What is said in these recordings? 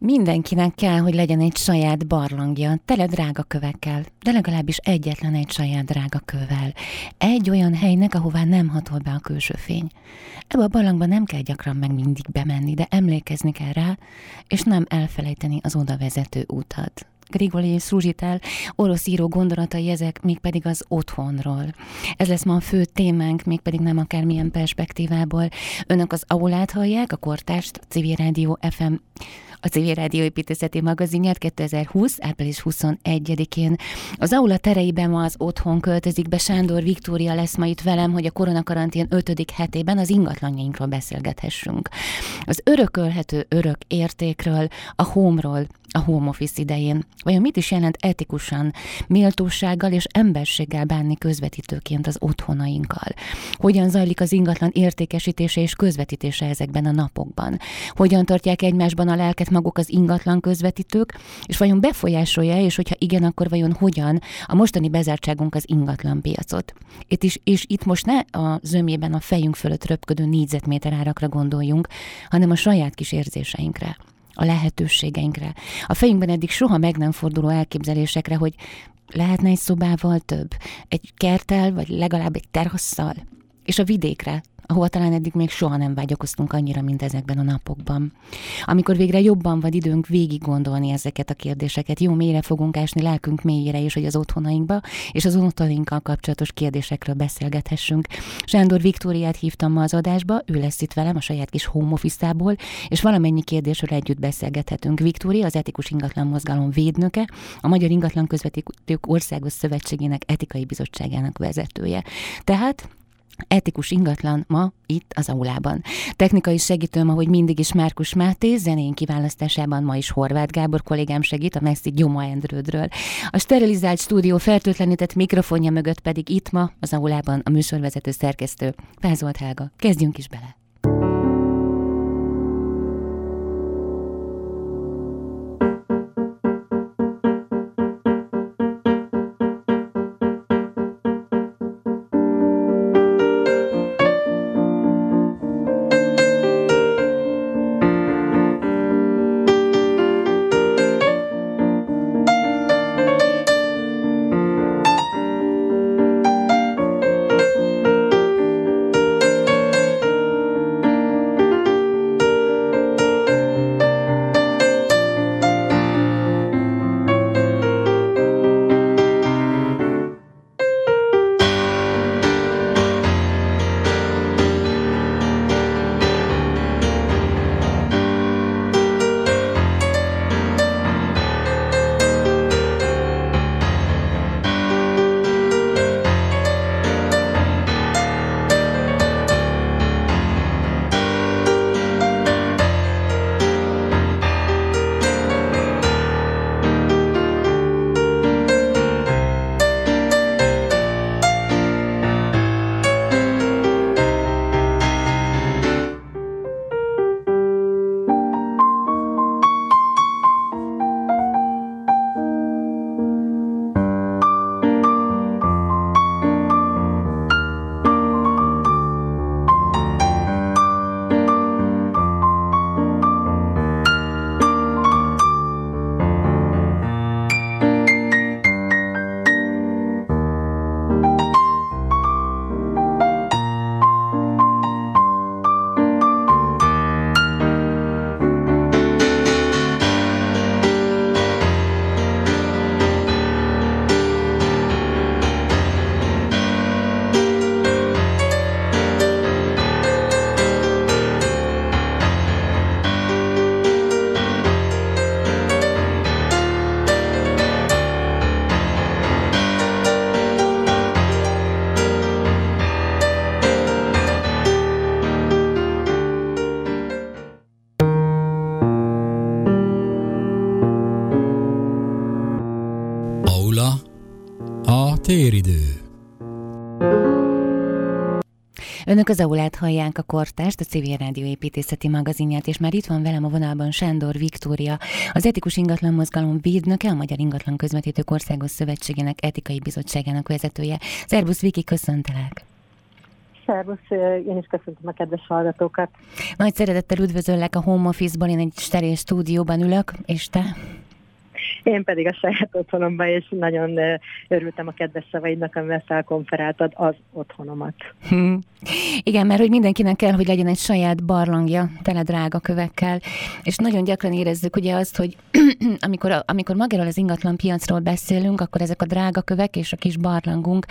Mindenkinek kell, hogy legyen egy saját barlangja, tele drága kövekkel, de legalábbis egyetlen egy saját drága kővel. Egy olyan helynek, ahová nem hatol be a külső fény. Ebbe a barlangba nem kell gyakran meg mindig bemenni, de emlékezni kell rá, és nem elfelejteni az oda vezető utat. Grigoli és Szruzsitel orosz író gondolatai ezek, mégpedig az otthonról. Ez lesz ma a fő témánk, mégpedig nem akármilyen perspektívából. Önök az aulát hallják, a Kortást, Civil Rádió FM a Civil Rádió építészeti magazinját 2020. április 21-én. Az aula tereiben ma az otthon költözik be Sándor Viktória lesz ma itt velem, hogy a koronakarantén 5. hetében az ingatlanjainkról beszélgethessünk. Az örökölhető örök értékről, a homról, a home office idején. Vajon mit is jelent etikusan, méltósággal és emberséggel bánni közvetítőként az otthonainkkal? Hogyan zajlik az ingatlan értékesítése és közvetítése ezekben a napokban? Hogyan tartják egymásban a lelket maguk az ingatlan közvetítők, és vajon befolyásolja, és hogyha igen, akkor vajon hogyan a mostani bezártságunk az ingatlan piacot? Itt is, és itt most ne a zömében a fejünk fölött röpködő négyzetméter árakra gondoljunk, hanem a saját kis érzéseinkre a lehetőségeinkre. A fejünkben eddig soha meg nem forduló elképzelésekre, hogy lehetne egy szobával több, egy kertel, vagy legalább egy terhasszal, és a vidékre, ahova talán eddig még soha nem vágyakoztunk annyira, mint ezekben a napokban. Amikor végre jobban van időnk végig gondolni ezeket a kérdéseket, jó mélyre fogunk ásni lelkünk mélyére is, hogy az otthonainkba és az otthonainkkal kapcsolatos kérdésekről beszélgethessünk. Sándor Viktóriát hívtam ma az adásba, ő lesz itt velem a saját kis home és valamennyi kérdésről együtt beszélgethetünk. Viktória az Etikus Ingatlan Mozgalom védnöke, a Magyar Ingatlan Közvetítők Országos Szövetségének Etikai Bizottságának vezetője. Tehát Etikus ingatlan ma itt az aulában. Technikai segítőm, ahogy mindig is Márkus Máté, zenén kiválasztásában ma is Horváth Gábor kollégám segít a messzi Gyoma Endrődről. A sterilizált stúdió fertőtlenített mikrofonja mögött pedig itt ma az aulában a műsorvezető szerkesztő Pázolt Helga. Kezdjünk is bele! Önök az aulát hallják a Kortást, a Civil Rádió építészeti magazinját, és már itt van velem a vonalban Sándor Viktória, az Etikus Ingatlan Mozgalom védnöke, a Magyar Ingatlan Közvetítők Országos Szövetségének Etikai Bizottságának vezetője. Szervusz Viki, köszöntelek! szervusz, én is köszöntöm a kedves hallgatókat. Nagy szeretettel üdvözöllek a Home Office-ból, én egy steril stúdióban ülök, és te? Én pedig a saját otthonomban, és nagyon örültem a kedves szavaidnak, amivel felkonferáltad az otthonomat. Hm. Igen, mert hogy mindenkinek kell, hogy legyen egy saját barlangja, tele drága kövekkel, és nagyon gyakran érezzük ugye azt, hogy amikor, amikor magáról az ingatlan piacról beszélünk, akkor ezek a drága kövek és a kis barlangunk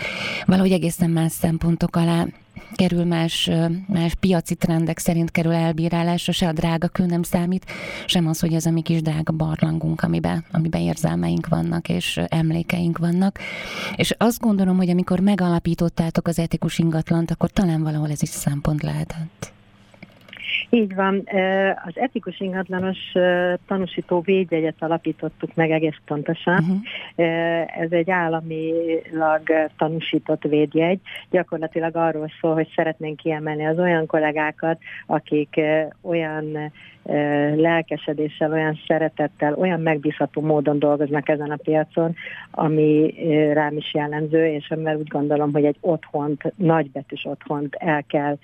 valahogy egészen más szempontok alá kerül más, más piaci trendek szerint kerül elbírálásra, se a drága kő nem számít, sem az, hogy ez a mi kis drága barlangunk, amiben, amiben érzelmeink vannak, és emlékeink vannak. És azt gondolom, hogy amikor megalapítottátok az etikus ingatlant, akkor talán valahol ez is szempont lehetett. Így van. Az etikus ingatlanos tanúsító védjegyet alapítottuk meg egész pontosan. Uh-huh. Ez egy államilag tanúsított védjegy. Gyakorlatilag arról szól, hogy szeretnénk kiemelni az olyan kollégákat, akik olyan lelkesedéssel, olyan szeretettel, olyan megbízható módon dolgoznak ezen a piacon, ami rám is jellemző, és amivel úgy gondolom, hogy egy otthont, nagybetűs otthont el kell,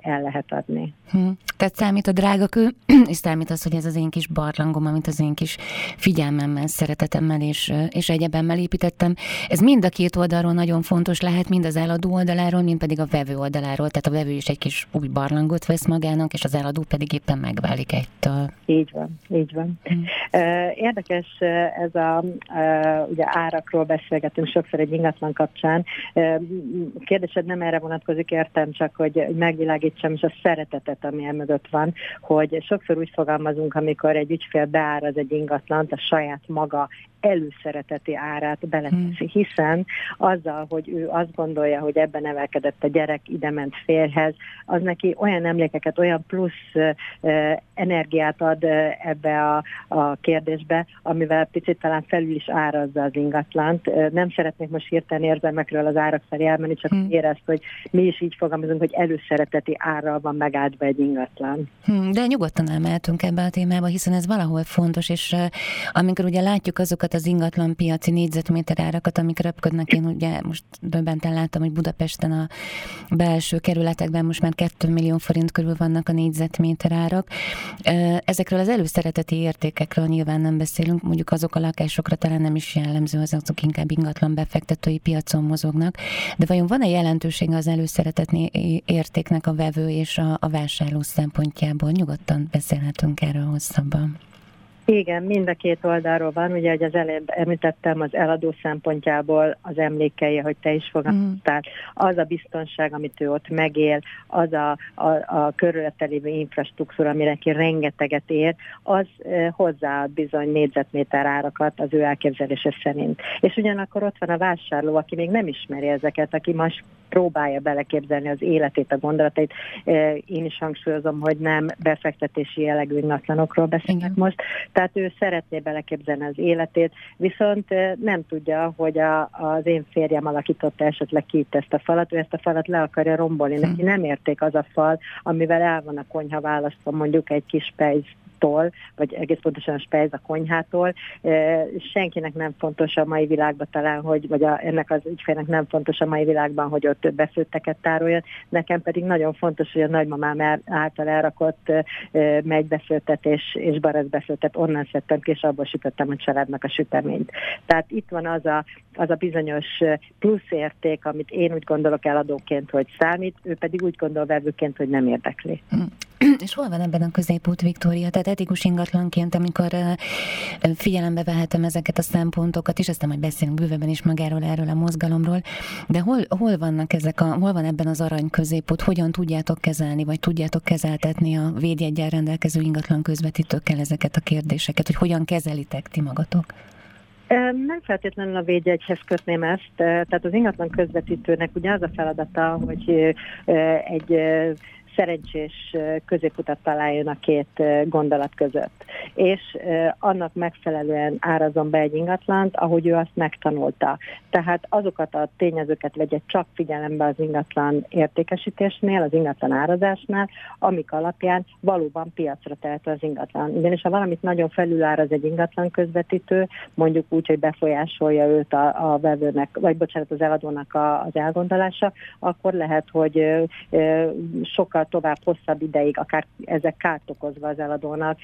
el lehet adni. Hm. Tehát számít a drágakő, és számít az, hogy ez az én kis barlangom, amit az én kis figyelmemmel, szeretetemmel és, és egyebemmel építettem. Ez mind a két oldalról nagyon fontos lehet, mind az eladó oldaláról, mind pedig a vevő oldaláról. Tehát a vevő is egy kis új barlangot vesz magának, és az eladó pedig éppen megválik egytől. Így van, így van. Mm. Érdekes ez a, ugye árakról beszélgetünk sokszor egy ingatlan kapcsán. Kérdésed nem erre vonatkozik, értem, csak hogy megvilágítsam is a szeretetet, ami mögött van, hogy sokszor úgy fogalmazunk, amikor egy ügyfél beáraz egy ingatlant, a saját maga előszereteti árát beleteszi, hmm. hiszen azzal, hogy ő azt gondolja, hogy ebben nevelkedett a gyerek, ide ment férhez, az neki olyan emlékeket, olyan plusz energiát ad ebbe a, a kérdésbe, amivel picit talán felül is árazza az ingatlant. Nem szeretnék most hirtelen érzelmekről az árak felé elmenni, csak hmm. érezt, hogy mi is így fogalmazunk, hogy előszereteti árral van megáldva egy ingatlan. Hmm, de nyugodtan elmehetünk ebbe a témába, hiszen ez valahol fontos, és amikor ugye látjuk azokat azokat az ingatlan piaci négyzetméter árakat, amik röpködnek. Én ugye most döbbenten láttam, hogy Budapesten a belső kerületekben most már 2 millió forint körül vannak a négyzetméter árak. Ezekről az előszereteti értékekről nyilván nem beszélünk, mondjuk azok a lakásokra talán nem is jellemző, az azok inkább ingatlan befektetői piacon mozognak. De vajon van-e jelentősége az előszeretetni értéknek a vevő és a, a vásárló szempontjából? Nyugodtan beszélhetünk erről hosszabban. Igen, mind a két oldalról van, ugye, hogy az előbb említettem az eladó szempontjából az emlékei, hogy te is fogalmaztál, mm. az a biztonság, amit ő ott megél, az a, a, a körülötte lévő infrastruktúra, amire neki rengeteget ér, az hozzáad bizony négyzetméter árakat az ő elképzelése szerint. És ugyanakkor ott van a vásárló, aki még nem ismeri ezeket, aki most próbálja beleképzelni az életét, a gondolatait. Én is hangsúlyozom, hogy nem befektetési jellegű ingatlanokról beszélnek most, tehát ő szeretné beleképzelni az életét, viszont nem tudja, hogy a, az én férjem alakította esetleg ki itt ezt a falat, ő ezt a falat le akarja rombolni, neki hm. nem érték az a fal, amivel el van a konyha választva mondjuk egy kis pejz tól, vagy egész pontosan a spejz a konyhától. Senkinek nem fontos a mai világban talán, hogy, vagy a, ennek az ügyfélnek nem fontos a mai világban, hogy ott befőtteket tároljon. Nekem pedig nagyon fontos, hogy a nagymamám által elrakott megybefőttet és, és befőttet onnan szedtem ki, és abból sütöttem a családnak a süteményt. Tehát itt van az a, az a bizonyos plusz érték, amit én úgy gondolok eladóként, hogy számít, ő pedig úgy gondol vevőként, hogy nem érdekli. És hol van ebben a középút, Viktória? Tehát etikus ingatlanként, amikor figyelembe vehetem ezeket a szempontokat, és aztán majd beszélünk bővebben is magáról, erről a mozgalomról, de hol, hol vannak ezek a, hol van ebben az arany középút, hogyan tudjátok kezelni, vagy tudjátok kezeltetni a védjegyen rendelkező ingatlan közvetítőkkel ezeket a kérdéseket, hogy hogyan kezelitek ti magatok? Nem feltétlenül a védjegyhez kötném ezt, tehát az ingatlan közvetítőnek ugye az a feladata, hogy egy szerencsés középutat találjon a két gondolat között. És annak megfelelően árazom be egy ingatlant, ahogy ő azt megtanulta. Tehát azokat a tényezőket vegye csak figyelembe az ingatlan értékesítésnél, az ingatlan árazásnál, amik alapján valóban piacra tehető az ingatlan. Ugyanis ha valamit nagyon felüláraz egy ingatlan közvetítő, mondjuk úgy, hogy befolyásolja őt a, a vevőnek, vagy bocsánat, az eladónak a, az elgondolása, akkor lehet, hogy sokkal tovább hosszabb ideig, akár ezek kárt okozva az eladónak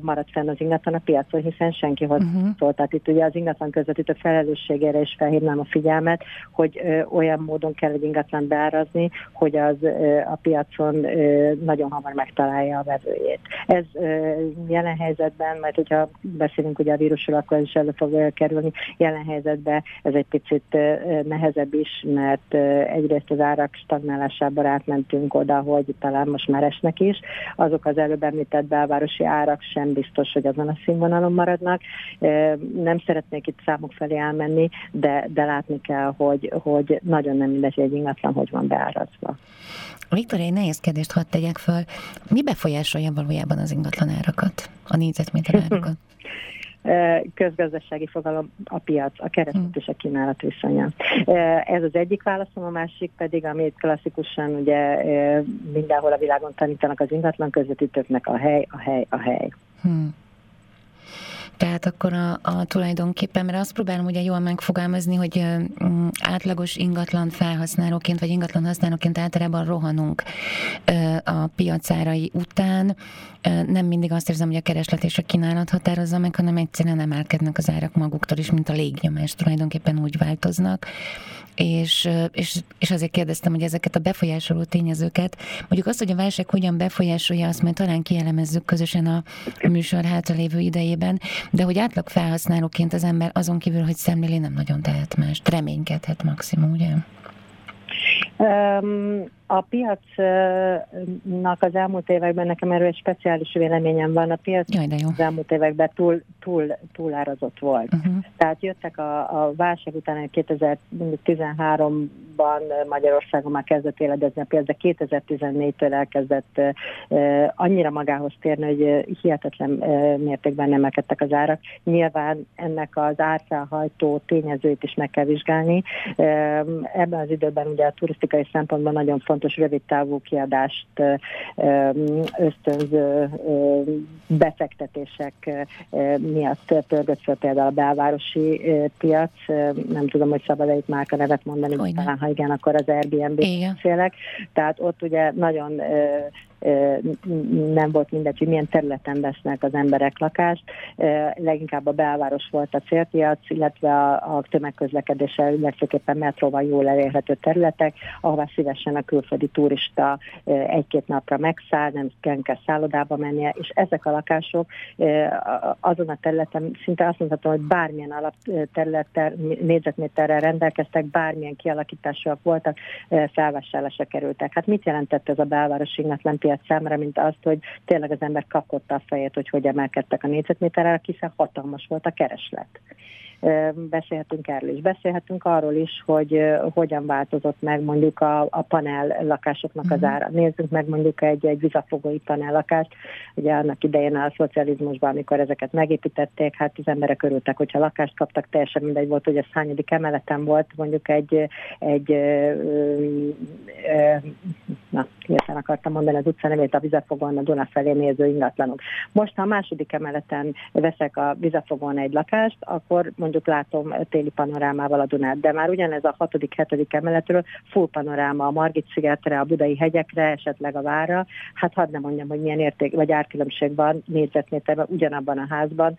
marad fenn az ingatlan a piacon, hiszen senki uh-huh. szólt. Tehát itt ugye az ingatlan közvetítő felelősségére is felhívnám a figyelmet, hogy olyan módon kell egy ingatlan beárazni, hogy az a piacon nagyon hamar megtalálja a vevőjét. Ez jelen helyzetben, mert hogyha beszélünk ugye a vírusról, akkor ez is elő fog kerülni, jelen helyzetben ez egy picit nehezebb is, mert egyrészt az árak stagnálásába átmentünk oda, hogy talán most már esnek is. Azok az előbb említett belvárosi árak sem biztos, hogy azon a színvonalon maradnak. Nem szeretnék itt számok felé elmenni, de, de látni kell, hogy, hogy nagyon nem mindegy, egy ingatlan hogy van beárazva. Viktor, egy nehéz kérdést hadd tegyek föl. Mi befolyásolja valójában az ingatlan árakat, a négyzetméter árakat? közgazdasági fogalom a piac, a kereslet és a kínálat viszonya. Ez az egyik válaszom, a másik pedig, amit klasszikusan ugye mindenhol a világon tanítanak az ingatlan közvetítőknek a hely, a hely, a hely. Hmm. Tehát akkor a, a tulajdonképpen, mert azt próbálom ugye jól megfogalmazni, hogy átlagos ingatlan felhasználóként, vagy ingatlan használóként általában rohanunk a piacárai után. Nem mindig azt érzem, hogy a kereslet és a kínálat határozza meg, hanem egyszerűen emelkednek az árak maguktól is, mint a légnyomás tulajdonképpen úgy változnak és, és, és azért kérdeztem, hogy ezeket a befolyásoló tényezőket, mondjuk azt, hogy a válság hogyan befolyásolja, azt majd talán kielemezzük közösen a, a műsor hátralévő idejében, de hogy átlag felhasználóként az ember azon kívül, hogy szemléli, nem nagyon tehet más, reménykedhet maximum, ugye? Um, a piacnak az elmúlt években, nekem erről egy speciális véleményem van, a piac Jaj, az elmúlt években túl, túl, túlárazott volt. Uh-huh. Tehát jöttek a, a válság után 2013-ban Magyarországon már kezdett éledezni a piac, de 2014-től elkezdett uh, annyira magához térni, hogy hihetetlen uh, mértékben emelkedtek az árak. Nyilván ennek az árfelhajtó tényezőt is meg kell vizsgálni. Uh, ebben az időben ugye a turisztikai szempontból nagyon fontos fontos rövidtávú kiadást ösztönző befektetések miatt pörgött fel például a belvárosi piac. Nem tudom, hogy szabad-e itt márka nevet mondani, talán ha igen, akkor az Airbnb beszélek. Tehát ott ugye nagyon nem volt mindegy, hogy milyen területen vesznek az emberek lakást. Leginkább a belváros volt a célpiac, illetve a, a tömegközlekedéssel, legfőképpen metróval jól elérhető területek, ahová szívesen a külföldi turista egy-két napra megszáll, nem kell szállodába mennie, és ezek a lakások azon a területen szinte azt mondhatom, hogy bármilyen alapterülettel, négyzetméterrel rendelkeztek, bármilyen kialakításúak voltak, felvásárlásra kerültek. Hát mit jelentett ez a belváros ingatlan piac számára, mint azt, hogy tényleg az ember kapkodta a fejét, hogy hogy emelkedtek a négyzetméterrel, hiszen hatalmas volt a kereslet beszélhetünk erről is. Beszélhetünk arról is, hogy hogyan változott meg mondjuk a, a panel lakásoknak az mhm. ára. Nézzünk meg mondjuk egy, egy vizafogói panel lakást. Ugye annak idején a szocializmusban, amikor ezeket megépítették, hát az emberek örültek, hogyha lakást kaptak, teljesen mindegy volt, hogy ez hányadik emeleten volt, mondjuk egy, egy ö, ö, na, hirtelen akartam mondani az utca nevét, a vizafogon a Duna felé néző ingatlanok. Most, ha a második emeleten veszek a vizafogon egy lakást, akkor mondjuk mondjuk látom téli panorámával a Dunát, de már ugyanez a hatodik, hetedik emeletről full panoráma a Margit-szigetre, a Budai hegyekre, esetleg a Vára. Hát hadd nem mondjam, hogy milyen érték vagy árkülönbség van négyzetméterben ugyanabban a házban,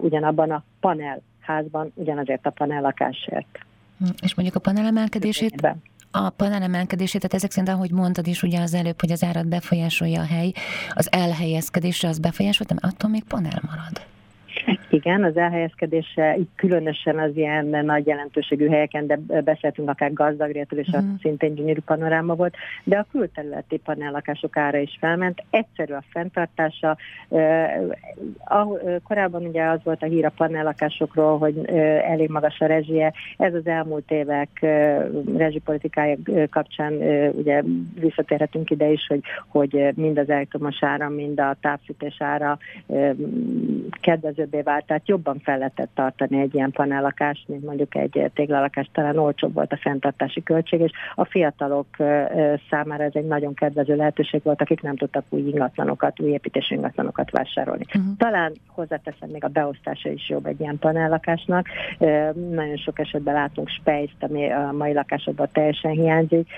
ugyanabban a panel házban, ugyanazért a panel lakásért. Hm, és mondjuk a panel emelkedését? a panel emelkedését, tehát ezek szerint, ahogy mondtad is ugye az előbb, hogy az árat befolyásolja a hely, az elhelyezkedésre az befolyásolta, mert attól még panel marad. Igen, az elhelyezkedése különösen az ilyen nagy jelentőségű helyeken, de beszéltünk akár gazdagrétől, és uh-huh. az szintén gyönyörű panoráma volt, de a külterületi panellakások ára is felment. Egyszerű a fenntartása. Korábban ugye az volt a hír a panellakásokról, hogy elég magas a rezsie. Ez az elmúlt évek rezsipolitikája kapcsán ugye visszatérhetünk ide is, hogy, hogy mind az elektromos ára, mind a távfűtés ára kedvezőbbé vált, tehát jobban fel lehetett tartani egy ilyen panellakást, mint mondjuk egy téglalakás, talán olcsóbb volt a fenntartási költség, és a fiatalok számára ez egy nagyon kedvező lehetőség volt, akik nem tudtak új ingatlanokat, új építési ingatlanokat vásárolni. Uh-huh. Talán hozzáteszem még a beosztása is jobb egy ilyen panellakásnak. Nagyon sok esetben látunk spejzt, ami a mai lakásokban teljesen hiányzik,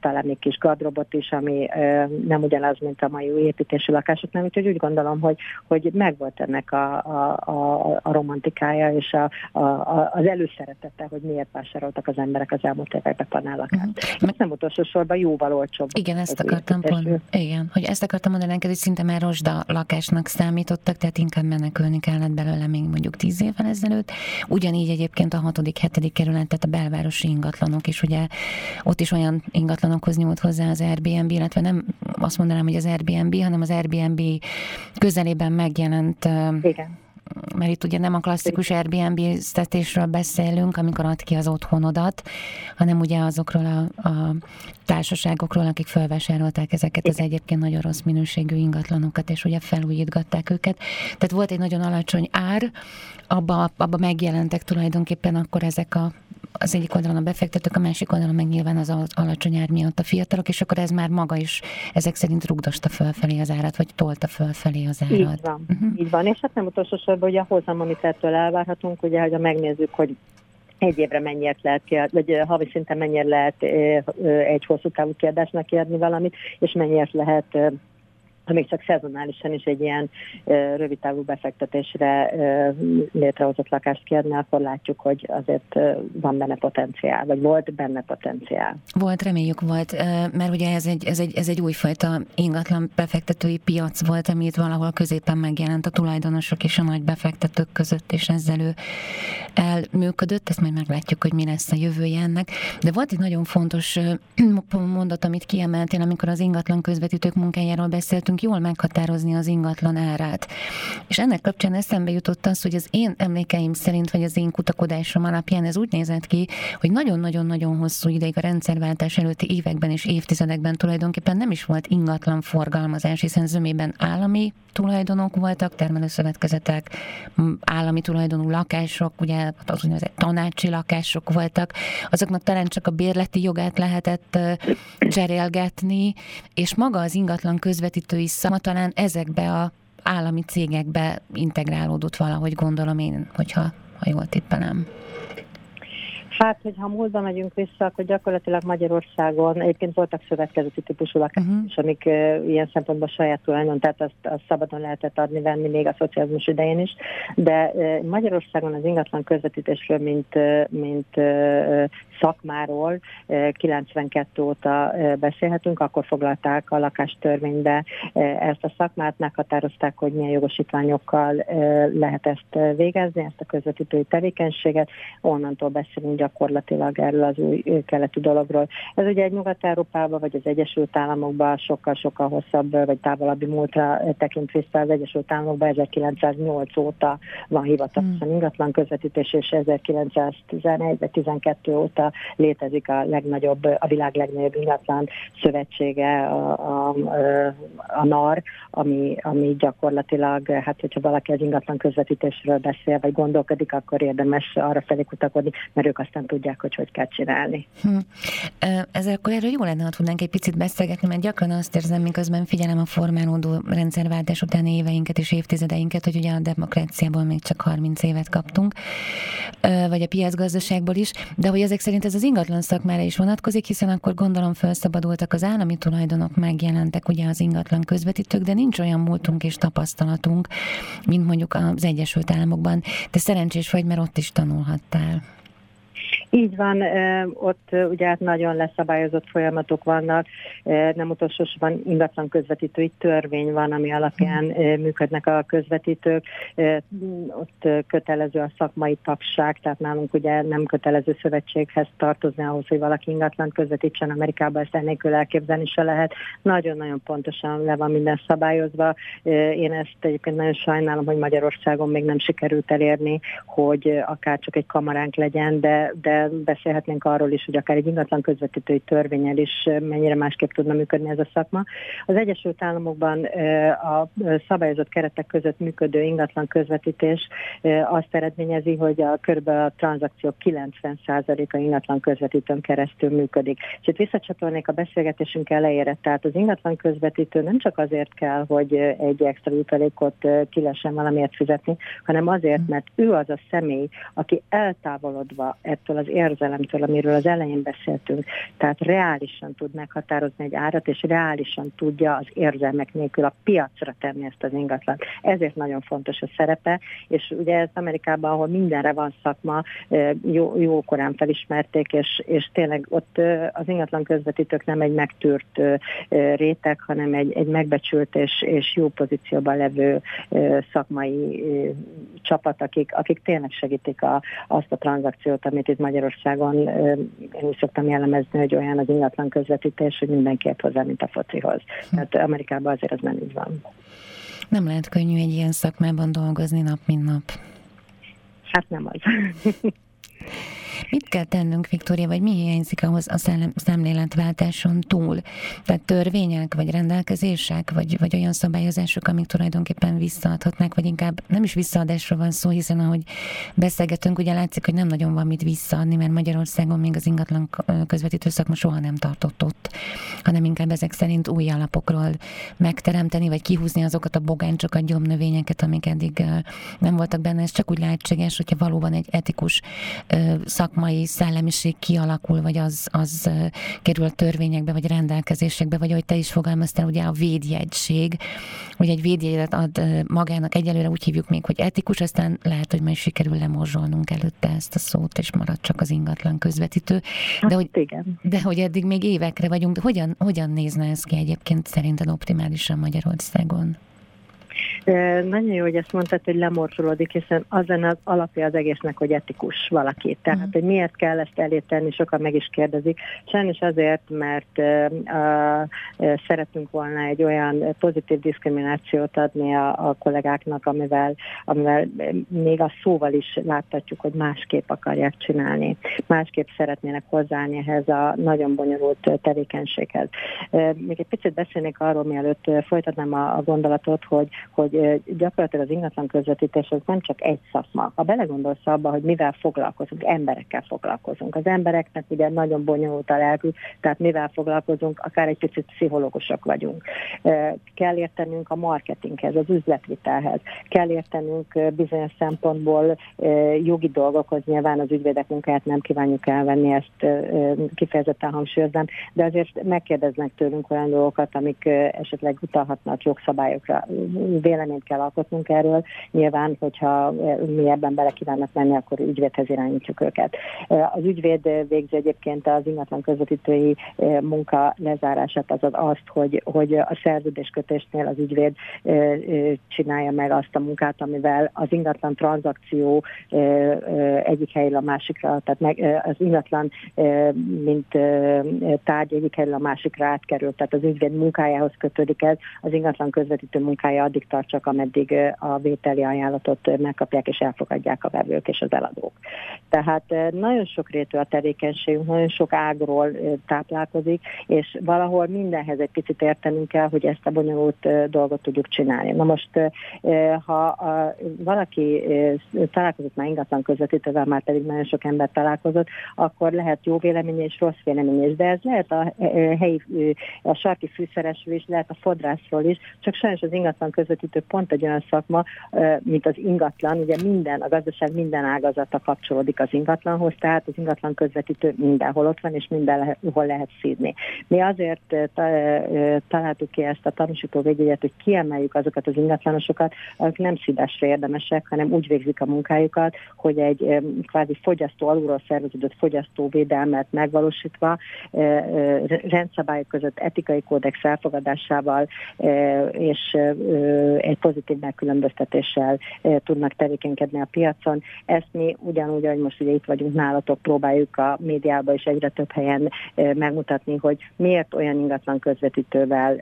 talán még kis gardrobot is, ami nem ugyanaz, mint a mai új építési lakásoknál, úgyhogy úgy gondolom, hogy, hogy megvolt ennek a, a, a, a romantikája és a, a, az előszeretete, hogy miért vásároltak az emberek az elmúlt években panellakást. Uh-huh. Ezt nem utolsó sorban jóval olcsóbb. Igen, ezt akartam pont, igen, hogy ezt akartam mondani neked, hogy szinte már rozsda lakásnak számítottak, tehát inkább menekülni kellett belőle még mondjuk tíz évvel ezelőtt. Ugyanígy egyébként a hatodik, hetedik kerület, tehát a belvárosi ingatlanok is, ugye ott is olyan ingatlanokhoz nyújt hozzá az Airbnb, illetve nem azt mondanám, hogy az Airbnb, hanem az Airbnb közelében megjelent Igen mert itt ugye nem a klasszikus Airbnb-ztetésről beszélünk, amikor ad ki az otthonodat, hanem ugye azokról a, a társaságokról, akik felvásárolták ezeket az egyébként nagyon rossz minőségű ingatlanokat, és ugye felújítgatták őket. Tehát volt egy nagyon alacsony ár, abba, abba megjelentek tulajdonképpen akkor ezek a az egyik oldalon a befektetők, a másik oldalon meg nyilván az alacsony ár miatt a fiatalok, és akkor ez már maga is ezek szerint rugdosta fölfelé az árat, vagy tolta fölfelé az árat. Így van, uh-huh. így van. és hát nem utolsó sorban ugye a hozam, amit ettől elvárhatunk, ugye, hogy megnézzük, hogy egy évre mennyit lehet kiadni, vagy havi szinten mennyire lehet egy hosszú távú kiadásnak kiadni valamit, és mennyit lehet ha még csak szezonálisan is egy ilyen rövid távú befektetésre létrehozott lakást kiadni, akkor látjuk, hogy azért van benne potenciál, vagy volt benne potenciál. Volt, reméljük volt, mert ugye ez egy, ez egy, ez egy újfajta ingatlan befektetői piac volt, ami itt valahol középen megjelent a tulajdonosok és a nagy befektetők között, és ezzel ő elműködött, ezt majd meglátjuk, hogy mi lesz a jövője ennek. De volt egy nagyon fontos mondat, amit kiemeltél, amikor az ingatlan közvetítők munkájáról beszéltünk, jól meghatározni az ingatlan árát. És ennek kapcsán eszembe jutott az, hogy az én emlékeim szerint, vagy az én kutakodásom alapján ez úgy nézett ki, hogy nagyon-nagyon-nagyon hosszú ideig a rendszerváltás előtti években és évtizedekben tulajdonképpen nem is volt ingatlan forgalmazás, hiszen zömében állami tulajdonok voltak, termelőszövetkezetek, állami tulajdonú lakások, ugye az úgynevezett tanácsi lakások voltak, azoknak talán csak a bérleti jogát lehetett cserélgetni, és maga az ingatlan közvetítői szama talán ezekbe a állami cégekbe integrálódott valahogy, gondolom én, hogyha ha jól tippelem. Hát, hogyha múltba megyünk vissza, akkor gyakorlatilag Magyarországon egyébként voltak szövetkezeti típusú lakások uh-huh. amik uh, ilyen szempontból saját tulajdon, tehát azt, azt szabadon lehetett adni, venni még a szocializmus idején is, de uh, Magyarországon az ingatlan közvetítésről, mint, uh, mint uh, szakmáról 92 óta beszélhetünk, akkor foglalták a lakástörvénybe ezt a szakmát, meghatározták, hogy milyen jogosítványokkal lehet ezt végezni, ezt a közvetítői tevékenységet, onnantól beszélünk gyakorlatilag erről az új keleti dologról. Ez ugye egy Nyugat-Európában vagy az Egyesült Államokban sokkal-sokkal hosszabb vagy távolabbi múltra tekint vissza az Egyesült Államokban 1908 óta van hivatalosan hmm. ingatlan közvetítés, és 1911 vagy 12 óta létezik a legnagyobb, a világ legnagyobb ingatlan szövetsége, a, a, a NAR, ami, ami gyakorlatilag, hát hogyha valaki az ingatlan közvetítésről beszél, vagy gondolkodik, akkor érdemes arra felé kutakodni, mert ők aztán tudják, hogy hogy kell csinálni. Hm. Ezzel akkor erről jó lenne, ha tudnánk egy picit beszélgetni, mert gyakran azt érzem, miközben figyelem a formálódó rendszerváltás utáni éveinket és évtizedeinket, hogy ugye a demokráciából még csak 30 évet kaptunk, vagy a piacgazdaságból is, de hogy ezek szerint ez az ingatlan szakmára is vonatkozik, hiszen akkor gondolom felszabadultak az állami tulajdonok, megjelentek ugye az ingatlan közvetítők, de nincs olyan múltunk és tapasztalatunk, mint mondjuk az Egyesült Államokban. De szerencsés vagy, mert ott is tanulhattál. Így van, ott ugye hát nagyon leszabályozott folyamatok vannak, nem utolsósorban ingatlan közvetítői törvény van, ami alapján működnek a közvetítők, ott kötelező a szakmai tagság, tehát nálunk ugye nem kötelező szövetséghez tartozni ahhoz, hogy valaki ingatlan közvetítsen Amerikába, ezt ennélkül elképzelni se lehet. Nagyon-nagyon pontosan le van minden szabályozva. Én ezt egyébként nagyon sajnálom, hogy Magyarországon még nem sikerült elérni, hogy akár csak egy kamaránk legyen, de, de beszélhetnénk arról is, hogy akár egy ingatlan közvetítői törvényel is mennyire másképp tudna működni ez a szakma. Az Egyesült Államokban a szabályozott keretek között működő ingatlan közvetítés azt eredményezi, hogy a kb. a tranzakciók 90%-a ingatlan közvetítőn keresztül működik. És itt visszacsatolnék a beszélgetésünk elejére, tehát az ingatlan közvetítő nem csak azért kell, hogy egy extra jutalékot ki lehessen valamiért fizetni, hanem azért, mert ő az a személy, aki eltávolodva ettől az érzelemtől, amiről az elején beszéltünk, tehát reálisan tud meghatározni egy árat, és reálisan tudja az érzelmek nélkül a piacra tenni ezt az ingatlan. Ezért nagyon fontos a szerepe, és ugye ez Amerikában, ahol mindenre van szakma, jó, jó korán felismerték, és, és tényleg ott az ingatlan közvetítők nem egy megtűrt réteg, hanem egy, egy megbecsült és, és jó pozícióban levő szakmai csapat, akik, akik tényleg segítik a, azt a tranzakciót, amit itt Magyarországon én is szoktam jellemezni, hogy olyan az ingatlan közvetítés, hogy mindenki hozzá, mint a focihoz. Tehát Amerikában azért ez nem így van. Nem lehet könnyű egy ilyen szakmában dolgozni nap, mint nap. Hát nem az. Mit kell tennünk, Viktória, vagy mi hiányzik ahhoz a szellem, szemléletváltáson túl? Tehát törvények, vagy rendelkezések, vagy, vagy olyan szabályozások, amik tulajdonképpen visszaadhatnák, vagy inkább nem is visszaadásról van szó, hiszen ahogy beszélgetünk, ugye látszik, hogy nem nagyon van mit visszaadni, mert Magyarországon még az ingatlan közvetítő szakma soha nem tartott ott, hanem inkább ezek szerint új alapokról megteremteni, vagy kihúzni azokat a bogáncsokat, gyomnövényeket, amik eddig nem voltak benne. Ez csak úgy lehetséges, hogyha valóban egy etikus szakma szakmai szellemiség kialakul, vagy az, az kerül a törvényekbe, vagy rendelkezésekbe, vagy ahogy te is fogalmaztál, ugye a védjegység, hogy egy védjegyet ad magának egyelőre úgy hívjuk még, hogy etikus, aztán lehet, hogy majd sikerül lemorzsolnunk előtte ezt a szót, és marad csak az ingatlan közvetítő. De hát hogy, igen. de hogy eddig még évekre vagyunk, hogyan, hogyan nézne ez ki egyébként szerinted optimálisan Magyarországon? Nagyon jó, hogy ezt mondtad, hogy lemorsolódik, hiszen az lenne az alapja az egésznek, hogy etikus valaki. Tehát, uh-huh. hogy miért kell ezt elétenni, sokan meg is kérdezik. Sajnos azért, mert uh, uh, szeretünk volna egy olyan pozitív diszkriminációt adni a, a kollégáknak, amivel, amivel még a szóval is láthatjuk, hogy másképp akarják csinálni. Másképp szeretnének hozzáállni ehhez a nagyon bonyolult tevékenységhez. Uh, még egy picit beszélnék arról, mielőtt folytatnám a, a gondolatot, hogy, hogy gyakorlatilag az ingatlan közvetítés az nem csak egy szakma. Ha belegondolsz abba, hogy mivel foglalkozunk, emberekkel foglalkozunk. Az embereknek ugye nagyon bonyolult a lelkük, tehát mivel foglalkozunk, akár egy picit pszichológusok vagyunk. Kell értenünk a marketinghez, az üzletvitelhez. Kell értenünk bizonyos szempontból jogi dolgokhoz, nyilván az ügyvédek munkáját nem kívánjuk elvenni, ezt kifejezetten hangsúlyoznám, de azért megkérdeznek tőlünk olyan dolgokat, amik esetleg utalhatnak jogszabályokra véleményt kell alkotnunk erről. Nyilván, hogyha mi ebben bele kívánnak menni, akkor ügyvédhez irányítjuk őket. Az ügyvéd végzi egyébként az ingatlan közvetítői munka lezárását, azaz azt, hogy, hogy a szerződéskötésnél az ügyvéd csinálja meg azt a munkát, amivel az ingatlan tranzakció egyik helyről a másikra, tehát meg, az ingatlan mint tárgy egyik helyről a másikra átkerül, tehát az ügyvéd munkájához kötődik ez, az ingatlan közvetítő munkája addig tart csak, ameddig a vételi ajánlatot megkapják és elfogadják a vevők és az eladók. Tehát nagyon sok rétű a tevékenységünk, nagyon sok ágról táplálkozik, és valahol mindenhez egy picit értenünk kell, hogy ezt a bonyolult dolgot tudjuk csinálni. Na most, ha valaki találkozott már ingatlan közvetítővel, már pedig nagyon sok ember találkozott, akkor lehet jó vélemény és rossz vélemény is, de ez lehet a helyi, a sarki fűszeresről is, lehet a fodrászról is, csak sajnos az ingatlan közvetítő közvetítő pont egy olyan szakma, mint az ingatlan, ugye minden, a gazdaság minden ágazata kapcsolódik az ingatlanhoz, tehát az ingatlan közvetítő mindenhol ott van, és mindenhol lehet szídni. Mi azért találtuk ki ezt a tanúsító védjegyet, hogy kiemeljük azokat az ingatlanosokat, akik nem szídásra érdemesek, hanem úgy végzik a munkájukat, hogy egy kvázi fogyasztó, alulról szerveződött fogyasztóvédelmet megvalósítva, rendszabályok között etikai kódex elfogadásával és egy pozitív megkülönböztetéssel tudnak tevékenykedni a piacon. Ezt mi ugyanúgy, ahogy most ugye itt vagyunk nálatok, próbáljuk a médiában és egyre több helyen megmutatni, hogy miért olyan ingatlan közvetítővel,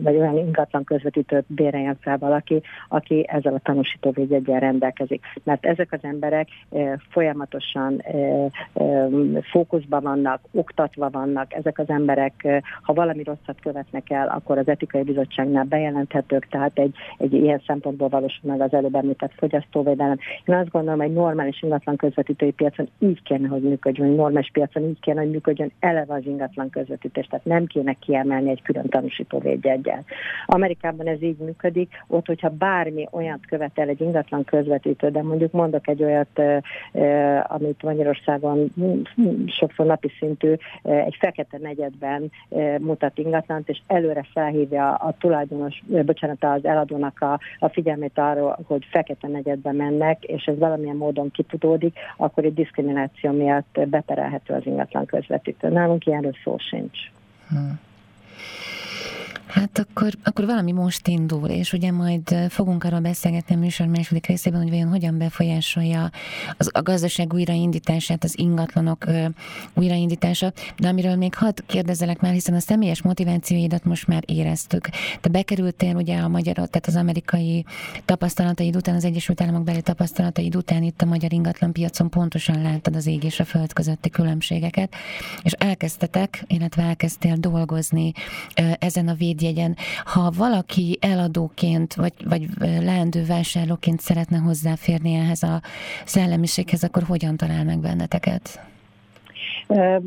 vagy olyan ingatlan közvetítőt béreljen fel valaki, aki ezzel a tanúsítóvédjegyen rendelkezik. Mert ezek az emberek folyamatosan fókuszban vannak, oktatva vannak, ezek az emberek, ha valami rosszat követnek el, akkor az etikai bizottságnál bejelenthetők, tehát egy, egy ilyen szempontból valósul meg az előbb említett fogyasztóvédelem. Én azt gondolom, hogy normális ingatlan közvetítői piacon így kéne, hogy működjön, hogy normális piacon így kéne, hogy működjön eleve az ingatlan közvetítés, tehát nem kéne kiemelni egy külön tanúsítóvédjegyen. Amerikában ez így működik, ott, hogyha bármi olyat követel egy ingatlan közvetítő, de mondjuk mondok egy olyat, amit Magyarországon sokszor napi szintű, egy fekete negyedben mutat ingatlant, és előre felhívja a tulajdonos, bocsánat, az eladónak a, a figyelmét arról, hogy fekete negyedbe mennek, és ez valamilyen módon kitudódik, akkor egy diszkrimináció miatt beperelhető az ingatlan közvetítő. Nálunk ilyenről szó sincs. Hmm. Hát akkor, akkor valami most indul, és ugye majd fogunk arról beszélgetni a műsor második részében, hogy vajon hogyan befolyásolja az, a gazdaság újraindítását, az ingatlanok újraindítása, de amiről még hadd kérdezelek már, hiszen a személyes motivációidat most már éreztük. Te bekerültél ugye a magyar, tehát az amerikai tapasztalataid után, az Egyesült Államok beli tapasztalataid után itt a magyar ingatlan piacon pontosan láttad az ég és a föld közötti különbségeket, és elkezdtetek, illetve elkezdtél dolgozni ezen a véd védjegyen. Ha valaki eladóként, vagy, vagy leendő vásárlóként szeretne hozzáférni ehhez a szellemiséghez, akkor hogyan talál meg benneteket?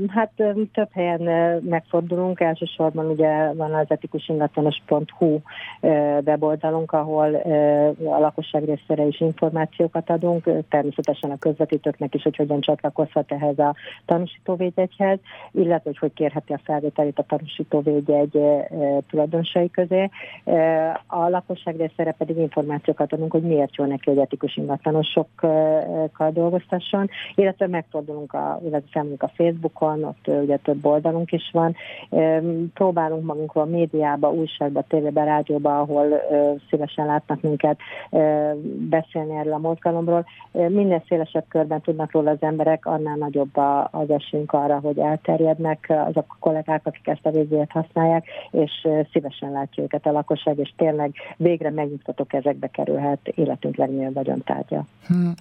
Hát több helyen megfordulunk, elsősorban ugye van az etikusingatlanos.hu weboldalunk, ahol a lakosság részére is információkat adunk, természetesen a közvetítőknek is, hogy hogyan csatlakozhat ehhez a tanúsítóvédjegyhez, illetve hogy hogy kérheti a felvételét a tanúsítóvédjegy tulajdonosai közé. A lakosság részére pedig információkat adunk, hogy miért jó neki, hogy etikus ingatlanosokkal dolgoztasson, illetve megfordulunk a, illetve a Facebook Facebookon, ott ugye több oldalunk is van. Próbálunk magunkról médiába, újságba, tévébe, rádióba, ahol szívesen látnak minket beszélni erről a mozgalomról. Minél szélesebb körben tudnak róla az emberek, annál nagyobb az esélyünk arra, hogy elterjednek azok a kollégák, akik ezt a vízért használják, és szívesen látja őket a lakosság, és tényleg végre megnyugtató kezekbe kerülhet életünk legnagyobb vagyontárgya. Hmm.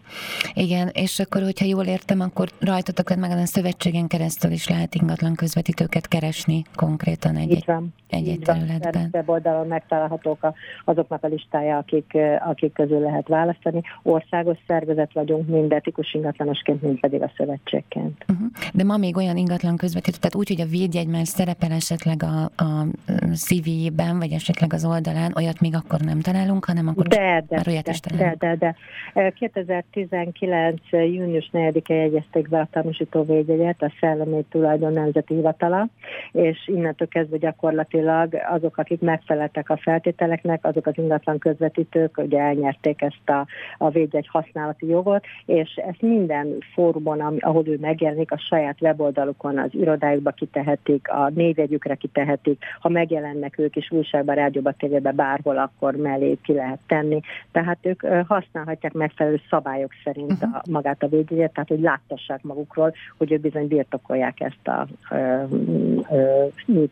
Igen, és akkor, hogyha jól értem, akkor rajtatok meg a szövetségen ezen keresztül is lehet ingatlan közvetítőket keresni konkrétan egy, Így van. egy, egy területben. Web oldalon megtalálhatók a, azoknak a listája, akik, akik közül lehet választani. Országos szervezet vagyunk, mind etikus ingatlanosként, mind pedig a szövetségként. Uh-huh. De ma még olyan ingatlan közvetítő, tehát úgy, hogy a védjegy már szerepel esetleg a, a CV-ben, vagy esetleg az oldalán, olyat még akkor nem találunk, hanem akkor de, de, már olyat de, is találunk. De, de, de. 2019. június 4-e jegyezték be a tanúsító védjegyet, a Szellemi Tulajdon Nemzeti Hivatala, és innentől kezdve gyakorlatilag azok, akik megfeleltek a feltételeknek, azok az ingatlan közvetítők, ugye elnyerték ezt a, a védjegy használati jogot, és ezt minden fórumon, ahol ő megjelenik, a saját weboldalukon, az irodájukba kitehetik, a névjegyükre kitehetik, ha megjelennek ők is újságban, rádióban, tévében, bárhol, akkor mellé ki lehet tenni. Tehát ők használhatják megfelelő szabályok szerint uh-huh. a, magát a védjegyet, tehát hogy láttassák magukról, hogy ők bizony birtokolják ezt a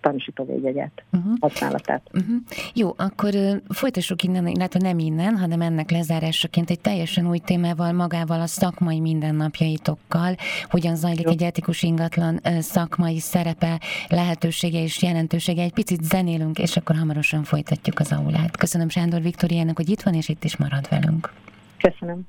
tanúsítóvédjegyet uh-huh. használatát. Uh-huh. Jó, akkor uh, folytassuk innen, illetve nem innen, hanem ennek lezárásaként egy teljesen új témával, magával a szakmai mindennapjaitokkal, hogyan zajlik Jó. egy etikus ingatlan uh, szakmai szerepe, lehetősége és jelentősége. Egy picit zenélünk, és akkor hamarosan folytatjuk az aulát. Köszönöm Sándor Viktoriának, hogy itt van, és itt is marad velünk. Köszönöm.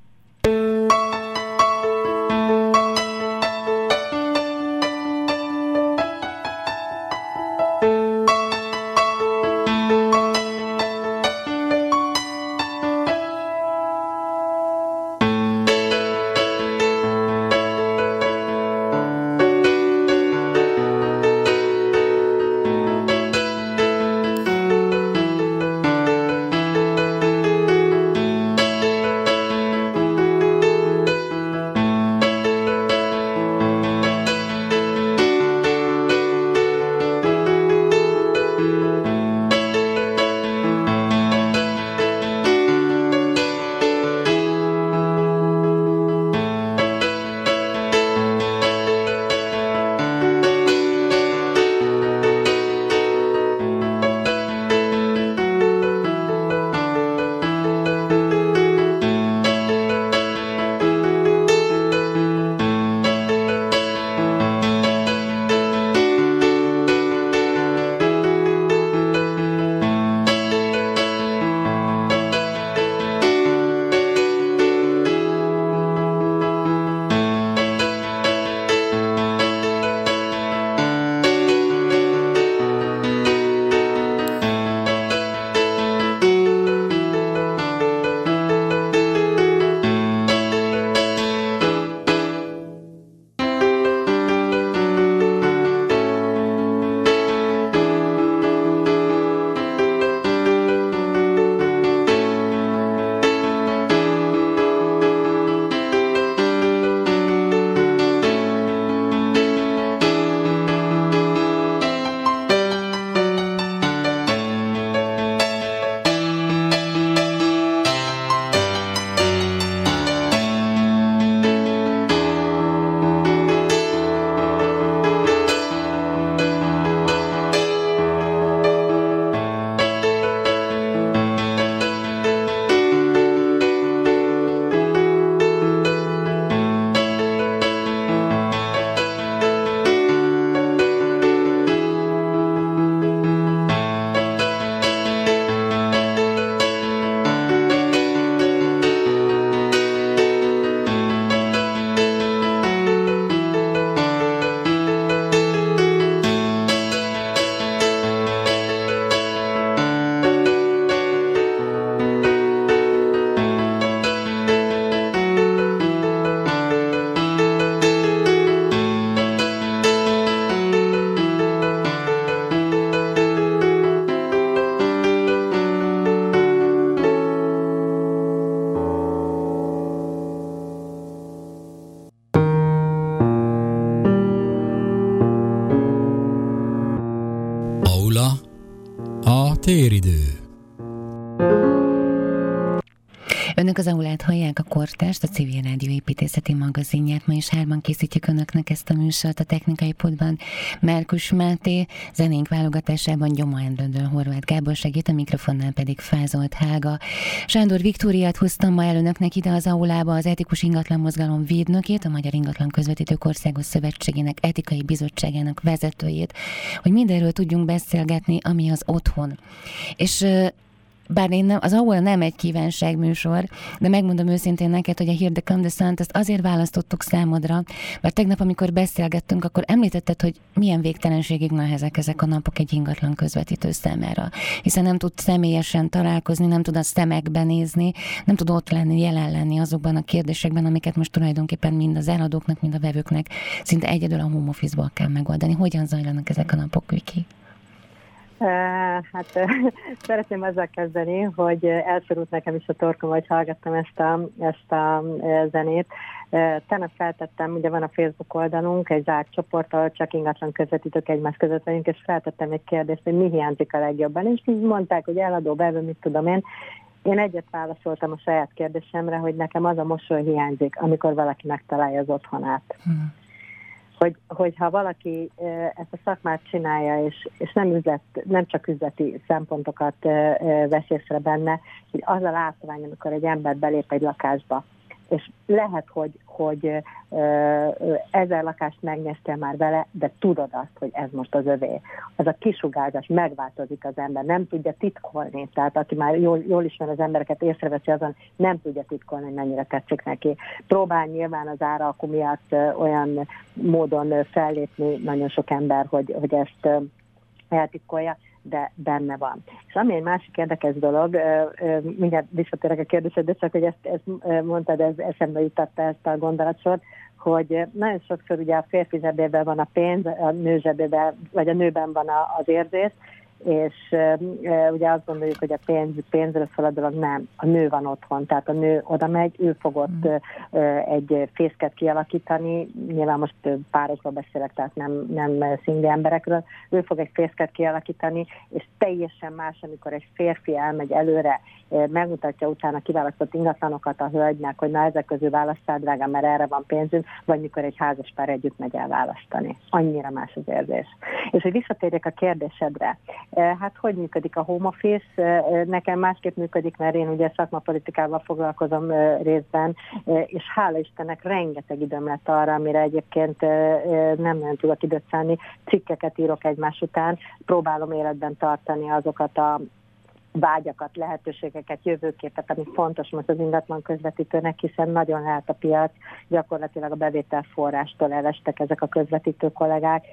Önök az Aulát hallják a Kortást, a Civil Rádió építészeti magazinját. Ma is hárman készítjük Önöknek ezt a műsort a technikai podban. Márkus Máté, zenénk válogatásában Gyoma Endröndön Horváth Gábor segít, a mikrofonnál pedig Fázolt Hága. Sándor Viktóriát hoztam ma el Önöknek ide az Aulába az Etikus Ingatlan Mozgalom védnökét, a Magyar Ingatlan Közvetítők Országos Szövetségének etikai bizottságának vezetőjét, hogy mindenről tudjunk beszélgetni, ami az otthon. És bár én nem, az ahol nem egy kívánság műsor, de megmondom őszintén neked, hogy a Here the Come the ezt azért választottuk számodra, mert tegnap, amikor beszélgettünk, akkor említetted, hogy milyen végtelenségig nehezek ezek a napok egy ingatlan közvetítő számára. Hiszen nem tud személyesen találkozni, nem tud a szemekbe nézni, nem tud ott lenni, jelen lenni azokban a kérdésekben, amiket most tulajdonképpen mind az eladóknak, mind a vevőknek szinte egyedül a home office kell megoldani. Hogyan zajlanak ezek a napok, Viki? Hát szeretném azzal kezdeni, hogy elszorult nekem is a torkom, hogy hallgattam ezt a, ezt a zenét. Tegnap feltettem, ugye van a Facebook oldalunk, egy zárt csoport, ahol csak ingatlan közvetítők egymás között vagyunk, és feltettem egy kérdést, hogy mi hiányzik a legjobban. És így mondták, hogy eladó, bevő, mit tudom én. Én egyet válaszoltam a saját kérdésemre, hogy nekem az a mosoly hiányzik, amikor valaki megtalálja az otthonát. Hmm hogy, hogyha valaki ezt a szakmát csinálja, és, és nem, üzlet, nem csak üzleti szempontokat vesz észre benne, hogy az a látvány, amikor egy ember belép egy lakásba, és lehet, hogy, hogy ezer lakást megnyeztél már vele, de tudod azt, hogy ez most az övé. Az a kisugárzás megváltozik az ember, nem tudja titkolni. Tehát aki már jól, jól ismer az embereket, észreveszi azon, nem tudja titkolni, hogy mennyire tetszik neki. Próbál nyilván az árakú miatt olyan módon fellépni nagyon sok ember, hogy, hogy ezt eltitkolja, de benne van. És ami egy másik érdekes dolog, mindjárt visszatérek a kérdésedre, csak hogy ezt, ezt mondtad, ez eszembe jutatta ezt a gondolatsort, hogy nagyon sokszor ugye a férfi zsebében van a pénz, a nő zsebében, vagy a nőben van az érzés, és uh, ugye azt gondoljuk, hogy a pénz, a dolog, nem. A nő van otthon, tehát a nő oda megy, ő fogott uh, egy fészket kialakítani, nyilván most párokról beszélek, tehát nem, nem szingli emberekről, ő fog egy fészket kialakítani, és teljesen más, amikor egy férfi elmegy előre, uh, megmutatja utána kiválasztott ingatlanokat a hölgynek, hogy na ezek közül választál, drága, mert erre van pénzünk, vagy mikor egy házas pár együtt megy el választani. Annyira más az érzés. És hogy visszatérjek a kérdésedre, Hát hogy működik a home office? Nekem másképp működik, mert én ugye szakmapolitikával foglalkozom részben, és hála Istennek rengeteg időm lett arra, amire egyébként nem nagyon tudok időt szállni. Cikkeket írok egymás után, próbálom életben tartani azokat a vágyakat, lehetőségeket, jövőképet, ami fontos most az ingatlan közvetítőnek, hiszen nagyon lehet a piac, gyakorlatilag a bevételforrástól elestek ezek a közvetítő kollégák,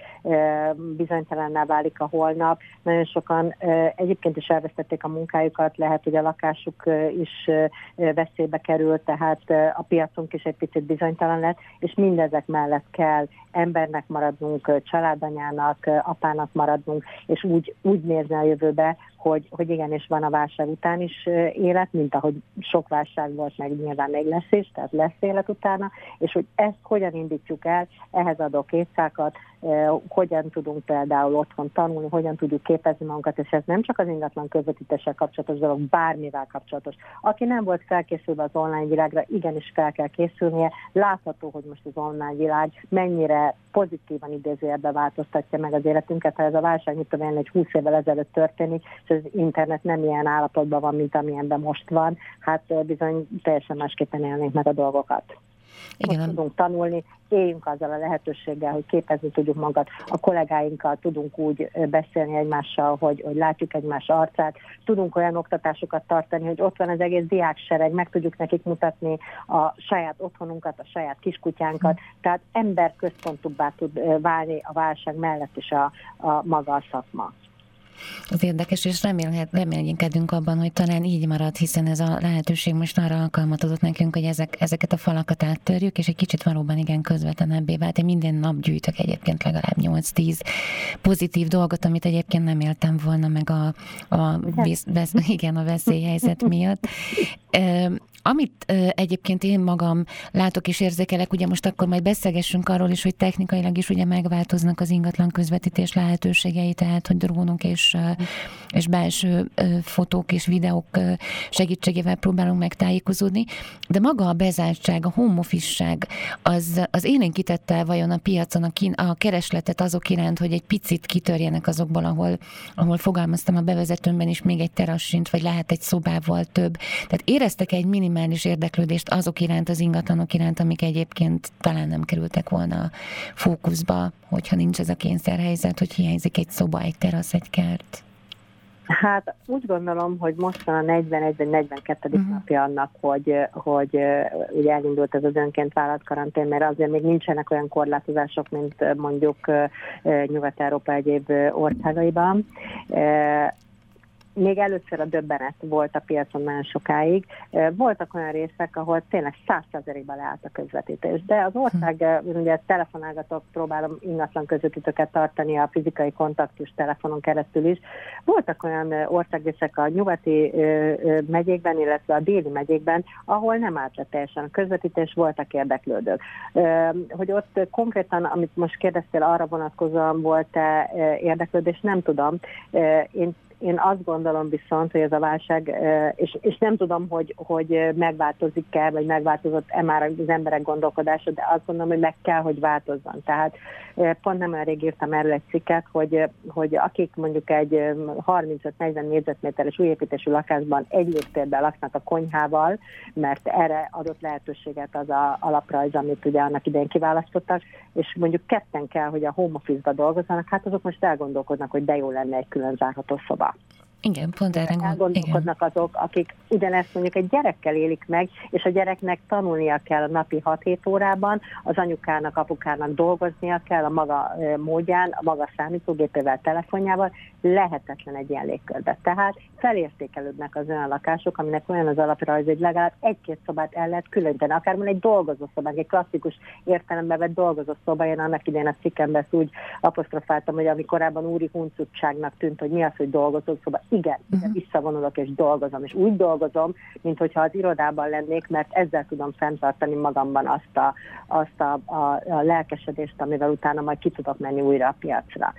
bizonytalanná válik a holnap. Nagyon sokan egyébként is elvesztették a munkájukat, lehet, hogy a lakásuk is veszélybe került, tehát a piacunk is egy picit bizonytalan lett, és mindezek mellett kell embernek maradnunk, családanyának, apának maradnunk, és úgy, úgy nézni a jövőbe, hogy, hogy igenis van a válság után is élet, mint ahogy sok válság volt, meg nyilván még lesz is, tehát lesz élet utána, és hogy ezt hogyan indítjuk el, ehhez adok éjszákat, hogyan tudunk például otthon tanulni, hogyan tudjuk képezni magunkat, és ez nem csak az ingatlan közvetítéssel kapcsolatos dolog, bármivel kapcsolatos. Aki nem volt felkészülve az online világra, igenis fel kell készülnie. Látható, hogy most az online világ mennyire pozitívan idézőjelben változtatja meg az életünket. Ha ez a válság, mit tudom én, egy 20 évvel ezelőtt történik, és az internet nem ilyen állapotban van, mint amilyenben most van, hát bizony teljesen másképpen élnénk meg a dolgokat. Igen. Hogy tudunk tanulni, éljünk azzal a lehetőséggel, hogy képezni tudjuk magat, a kollégáinkkal tudunk úgy beszélni egymással, hogy, hogy látjuk egymás arcát, tudunk olyan oktatásokat tartani, hogy ott van az egész diáksereg, meg tudjuk nekik mutatni a saját otthonunkat, a saját kiskutyánkat, hm. tehát emberközpontúbbá tud válni a válság mellett is a, a maga a szakma. Az érdekes, és remélhet, reménykedünk abban, hogy talán így marad, hiszen ez a lehetőség most arra alkalmat adott nekünk, hogy ezek, ezeket a falakat áttörjük, és egy kicsit valóban igen közvetlenebbé vált. Én minden nap gyűjtök egyébként legalább 8-10 pozitív dolgot, amit egyébként nem éltem volna meg a, a, vesz, vesz, igen, a veszélyhelyzet miatt. Amit egyébként én magam látok és érzékelek, ugye most akkor majd beszélgessünk arról is, hogy technikailag is ugye megváltoznak az ingatlan közvetítés lehetőségei, tehát hogy drónok és, és belső fotók és videók segítségével próbálunk megtájékozódni, de maga a bezártság, a home az, az élénkítette vajon a piacon a, kín, a keresletet azok iránt, hogy egy picit kitörjenek azokból, ahol, ahol fogalmaztam a bevezetőmben is még egy terassint, vagy lehet egy szobával több. Tehát éreztek egy minimális érdeklődést azok iránt, az ingatlanok iránt, amik egyébként talán nem kerültek volna fókuszba, hogyha nincs ez a kényszerhelyzet, hogy hiányzik egy szoba, egy terasz, egy kert. Hát úgy gondolom, hogy most van a 41 vagy 42. Uh-huh. napja annak, hogy, hogy ugye elindult ez az önként vállalt karantén, mert azért még nincsenek olyan korlátozások, mint mondjuk Nyugat-Európa egyéb országaiban még először a döbbenet volt a piacon nagyon sokáig. Voltak olyan részek, ahol tényleg százszerzelékben leállt a közvetítés, de az ország, hm. ugye telefonálgatok, próbálom ingatlan közvetítőket tartani a fizikai kontaktus telefonon keresztül is. Voltak olyan országrészek a nyugati megyékben, illetve a déli megyékben, ahol nem állt le teljesen a közvetítés, voltak érdeklődők. Hogy ott konkrétan, amit most kérdeztél, arra vonatkozóan volt-e érdeklődés, nem tudom. Én én azt gondolom viszont, hogy ez a válság, és, és nem tudom, hogy, hogy megváltozik-e, vagy megváltozott-e már az emberek gondolkodása, de azt gondolom, hogy meg kell, hogy változzon. Tehát pont nem olyan rég írtam erről egy cikket, hogy, hogy akik mondjuk egy 35-40 négyzetméteres újépítésű lakásban egy léptérben laknak a konyhával, mert erre adott lehetőséget az a alaprajz, amit ugye annak idején kiválasztottak, és mondjuk ketten kell, hogy a home office-ba dolgozzanak, hát azok most elgondolkodnak, hogy de jó lenne egy külön zárható szoba. Olá. Igen, pont erre gondolkodnak igen. azok, akik ugyanezt mondjuk egy gyerekkel élik meg, és a gyereknek tanulnia kell a napi 6-7 órában, az anyukának, apukának dolgoznia kell a maga módján, a maga számítógépével, telefonjával, lehetetlen egy ilyen légkörbe. Tehát felértékelődnek az olyan lakások, aminek olyan az alaprajz, hogy legalább egy-két szobát el lehet különíteni, akár mondjuk egy dolgozó szobák, egy klasszikus értelemben vett dolgozó szoba, én annak idején a cikkemben úgy apostrofáltam, hogy ami korábban úri huncutságnak tűnt, hogy mi az, hogy dolgozó szoba, igen, uh-huh. visszavonulok és dolgozom, és úgy dolgozom, mint hogyha az irodában lennék, mert ezzel tudom fenntartani magamban azt a, azt a, a, a lelkesedést, amivel utána majd ki tudok menni újra a piacra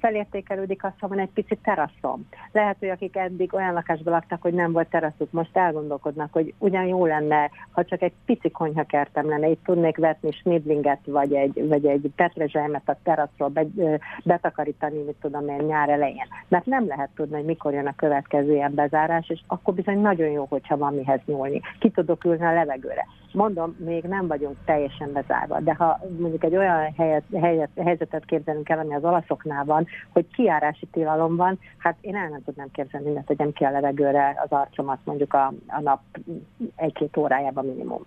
felértékelődik az, ha van egy picit teraszom. Lehet, hogy akik eddig olyan lakásban laktak, hogy nem volt teraszuk, most elgondolkodnak, hogy ugyan jó lenne, ha csak egy pici konyhakertem lenne, itt tudnék vetni snidlinget, vagy egy, vagy egy petrezselymet a teraszról be, betakarítani, mit tudom én, nyár elején. Mert nem lehet tudni, hogy mikor jön a következő ilyen bezárás, és akkor bizony nagyon jó, hogyha van mihez nyúlni. Ki tudok ülni a levegőre. Mondom, még nem vagyunk teljesen bezárva, de ha mondjuk egy olyan helyet, helyet, helyzetet képzelünk el, ami az olaszoknál van, hogy kiárási tilalom van, hát én el nem tudnám képzelni, hogy ne tegyem ki a levegőre az arcomat mondjuk a, a nap egy-két órájában minimum.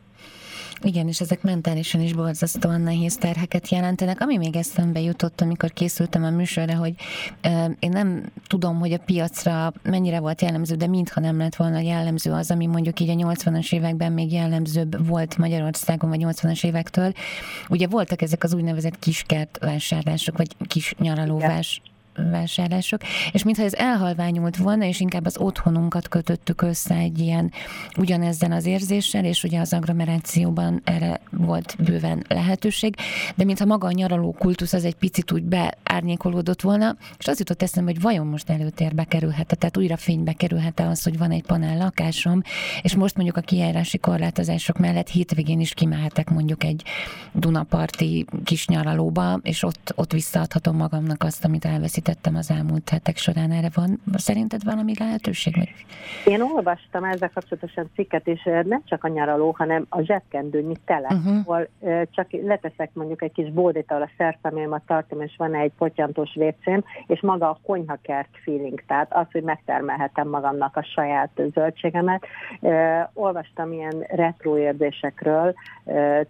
Igen, és ezek mentálisan is borzasztóan nehéz terheket jelentenek. Ami még eszembe jutott, amikor készültem a műsorra, hogy euh, én nem tudom, hogy a piacra mennyire volt jellemző, de mintha nem lett volna jellemző az, ami mondjuk így a 80-as években még jellemzőbb volt Magyarországon, vagy 80-as évektől. Ugye voltak ezek az úgynevezett kiskert vásárlások, vagy kis nyaralóvás. Igen vásárlások, és mintha ez elhalványult volna, és inkább az otthonunkat kötöttük össze egy ilyen ugyanezzel az érzéssel, és ugye az agglomerációban erre volt bőven lehetőség, de mintha maga a nyaraló kultusz az egy picit úgy beárnyékolódott volna, és az jutott eszembe, hogy vajon most előtérbe kerülhet, tehát újra fénybe kerülhet az, hogy van egy panel lakásom, és most mondjuk a kijárási korlátozások mellett hétvégén is kimehetek mondjuk egy Dunaparti kis nyaralóba, és ott, ott visszaadhatom magamnak azt, amit elveszít említettem az elmúlt hetek során. Erre van szerinted valami lehetőség? Meg? Én olvastam ezzel kapcsolatosan cikket, és nem csak a nyaraló, hanem a zsebkendőnyi tele, uh-huh. ahol csak leteszek mondjuk egy kis bódét, ahol a szerszemélyement tartom, és van egy potyantós vécém, és maga a konyhakert feeling, tehát az, hogy megtermelhetem magamnak a saját zöldségemet. Olvastam ilyen retro érzésekről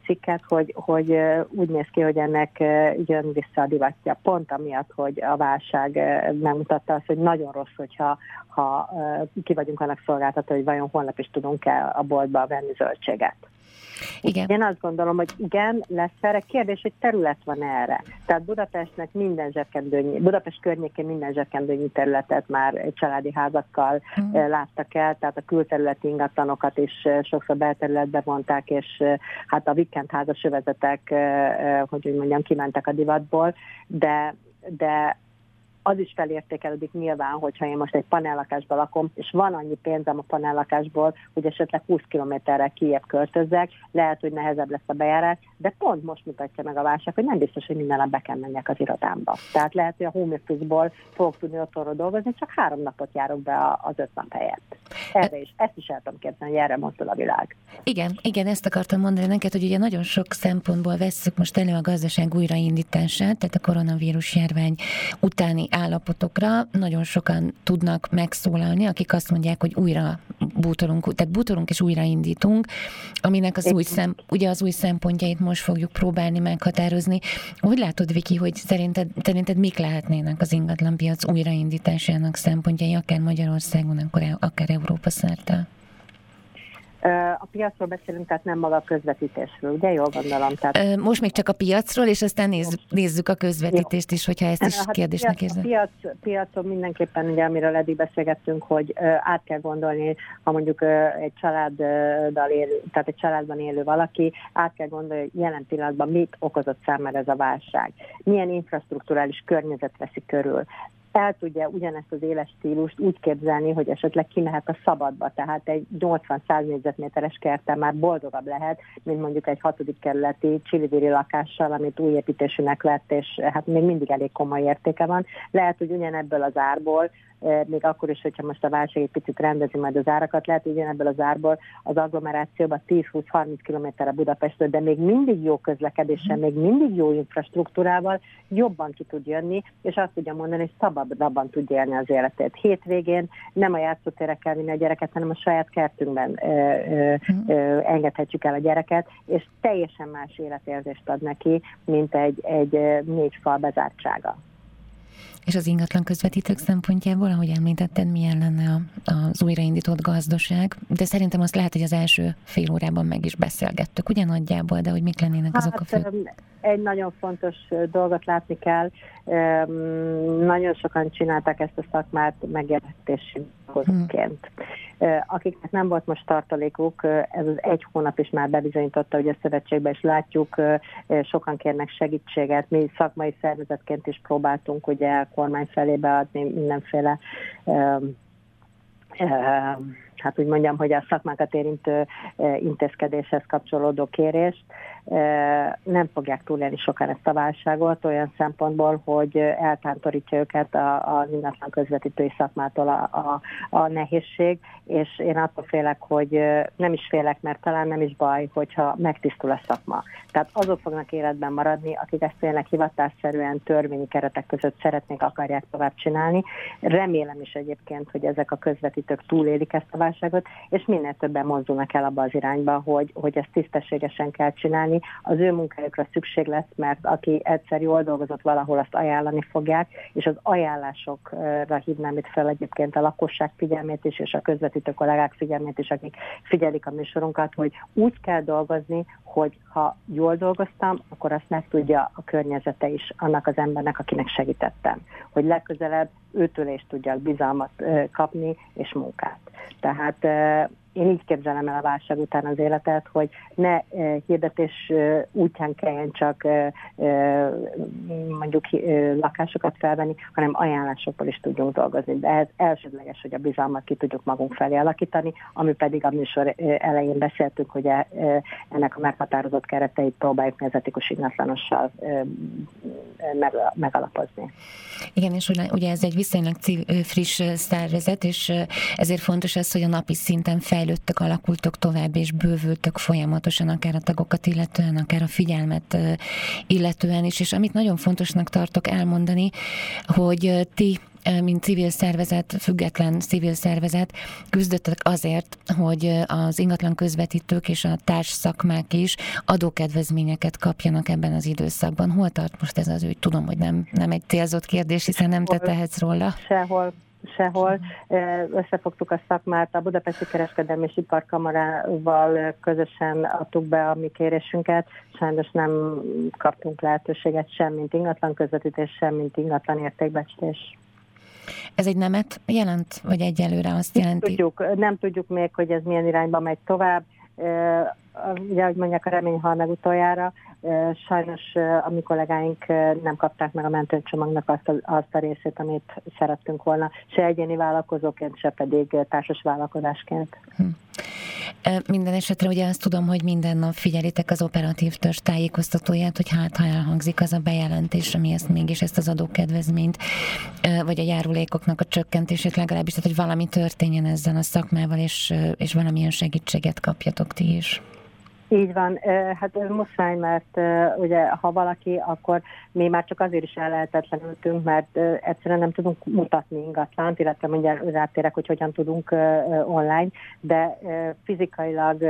cikket, hogy, hogy úgy néz ki, hogy ennek jön vissza a divatja, pont amiatt, hogy a vás válság eh, megmutatta azt, hogy nagyon rossz, hogyha ha eh, ki vagyunk annak szolgáltató, hogy vajon holnap is tudunk-e a boltba venni zöldséget. Igen. Én azt gondolom, hogy igen, lesz erre kérdés, hogy terület van erre. Tehát Budapestnek minden zsebkendőnyi, Budapest környékén minden zsebkendőnyi területet már családi házakkal mm. láttak el, tehát a külterületi ingatlanokat is sokszor belterületbe vonták, és hát a vikend házas övezetek, hogy úgy mondjam, kimentek a divatból, de de az is felértékelődik nyilván, hogyha én most egy panellakásban lakom, és van annyi pénzem a panellakásból, hogy esetleg 20 kilométerre kijebb költözzek, lehet, hogy nehezebb lesz a bejárás, de pont most mutatja meg a válság, hogy nem biztos, hogy minden nap be kell menjek az irodámba. Tehát lehet, hogy a home office-ból fogok tudni otthonról dolgozni, csak három napot járok be az öt nap helyett. Erre is, ezt is el tudom képzelni, hogy erre mozdul a világ. Igen, igen, ezt akartam mondani neked, hogy ugye nagyon sok szempontból vesszük most elő a gazdaság újraindítását, tehát a koronavírus járvány utáni állapotokra nagyon sokan tudnak megszólalni, akik azt mondják, hogy újra bútorunk, tehát bútorunk és újraindítunk, aminek az új, szem, ugye az új szempontjait most fogjuk próbálni meghatározni. Hogy látod, Viki, hogy szerinted, szerinted mik lehetnének az ingatlanpiac újraindításának szempontjai, akár Magyarországon, akár Európa szerte? A piacról beszélünk, tehát nem maga a közvetítésről, ugye? Jól gondolom. Tehát... Most még csak a piacról, és aztán nézzük, nézzük a közvetítést is, hogyha ezt is hát kérdésnek érzed. A piac, piacon mindenképpen, ugye, amiről eddig beszélgettünk, hogy át kell gondolni, ha mondjuk egy családdal élő, tehát egy családban élő valaki, át kell gondolni, hogy jelen pillanatban mit okozott számára ez a válság. Milyen infrastruktúrális környezet veszi körül el tudja ugyanezt az éles stílust úgy képzelni, hogy esetleg kimehet a szabadba, tehát egy 80-100 négyzetméteres kertel már boldogabb lehet, mint mondjuk egy hatodik kerületi csilivéri lakással, amit új építésűnek lett, és hát még mindig elég komoly értéke van. Lehet, hogy ugyanebből az árból még akkor is, hogyha most a válság egy picit rendezi majd az árakat, lehet, hogy ebből az árból az agglomerációban 10-20-30 km a Budapestről, de még mindig jó közlekedéssel, még mindig jó infrastruktúrával jobban ki tud jönni, és azt tudja mondani, hogy szabadabban tud élni az életét. Hétvégén nem a játszótérre kell vinni a gyereket, hanem a saját kertünkben ö, ö, ö, engedhetjük el a gyereket, és teljesen más életérzést ad neki, mint egy, egy négy fal bezártsága. És az ingatlan közvetítők szempontjából, ahogy említetted, milyen lenne az újraindított gazdaság, de szerintem azt lehet, hogy az első fél órában meg is beszélgettük, ugye nagyjából, de hogy mik lennének azok hát, a fő... Egy nagyon fontos dolgot látni kell, nagyon sokan csinálták ezt a szakmát megjelentési dolgozóként. Hmm. Akiknek nem volt most tartalékuk, ez az egy hónap is már bebizonyította, hogy a szövetségben is látjuk, sokan kérnek segítséget. Mi szakmai szervezetként is próbáltunk ugye kormány felé beadni mindenféle hát úgy mondjam, hogy a szakmákat érintő intézkedéshez kapcsolódó kérést nem fogják túlélni sokan ezt a válságot olyan szempontból, hogy eltántorítja őket az ingatlan közvetítői szakmától a, a, a nehézség, és én attól félek, hogy nem is félek, mert talán nem is baj, hogyha megtisztul a szakma. Tehát azok fognak életben maradni, akik ezt tényleg hivatásszerűen törvényi keretek között szeretnék, akarják tovább csinálni. Remélem is egyébként, hogy ezek a közvetítők túlélik ezt a válságot, és minél többen mozdulnak el abba az irányba, hogy, hogy ezt tisztességesen kell csinálni, ajánlani, az ő munkájukra szükség lesz, mert aki egyszer jól dolgozott valahol, azt ajánlani fogják, és az ajánlásokra hívnám itt fel egyébként a lakosság figyelmét is, és a közvetítő kollégák figyelmét is, akik figyelik a műsorunkat, hogy úgy kell dolgozni, hogy ha jól dolgoztam, akkor azt meg tudja a környezete is annak az embernek, akinek segítettem. Hogy legközelebb őtől is tudjak bizalmat kapni és munkát. Tehát én így képzelem el a válság után az életet, hogy ne e, hirdetés e, útján kelljen csak e, mondjuk lakásokat felvenni, hanem ajánlásokból is tudjunk dolgozni. De ez elsődleges, hogy a bizalmat ki tudjuk magunk felé alakítani, ami pedig a műsor elején beszéltük, hogy ennek a meghatározott kereteit próbáljuk nezetikus ingatlanossal megalapozni. Igen, és ugye ez egy viszonylag friss szervezet, és ezért fontos az, hogy a napi szinten fejlődtök, alakultok tovább, és bővültök folyamatosan, akár a tagokat illetően, akár a figyelmet illetően is, és amit nagyon fontosnak tartok elmondani, hogy ti mint civil szervezet, független civil szervezet küzdöttek azért, hogy az ingatlan közvetítők és a társ szakmák is adókedvezményeket kapjanak ebben az időszakban. Hol tart most ez az ügy? Tudom, hogy nem, nem egy célzott kérdés, hiszen nem te tehetsz róla. Sehol sehol. Összefogtuk a szakmát, a Budapesti Kereskedelmi és Iparkamarával közösen adtuk be a mi kérésünket. Sajnos nem kaptunk lehetőséget sem, mint ingatlan közvetítés, sem, mint ingatlan értékbecslés. Ez egy nemet jelent, vagy egyelőre azt jelenti? Nem tudjuk, nem tudjuk még, hogy ez milyen irányba megy tovább. Ugye, ahogy mondják, a remény hal meg utoljára. Sajnos a mi kollégáink nem kapták meg a mentőcsomagnak azt a, azt a részét, amit szerettünk volna, se egyéni vállalkozóként, se pedig társas vállalkozásként. Hm. Minden esetre ugye azt tudom, hogy minden nap figyelitek az operatív törzs tájékoztatóját, hogy hát ha elhangzik az a bejelentés, ami ezt mégis ezt az adókedvezményt, vagy a járulékoknak a csökkentését legalábbis, tehát hogy valami történjen ezzel a szakmával, és, és valamilyen segítséget kapjatok ti is. Így van, hát muszáj, mert ugye ha valaki, akkor mi már csak azért is ellehetetlenültünk, mert egyszerűen nem tudunk mutatni ingatlant, illetve mondja rátérek, hogy hogyan tudunk online, de fizikailag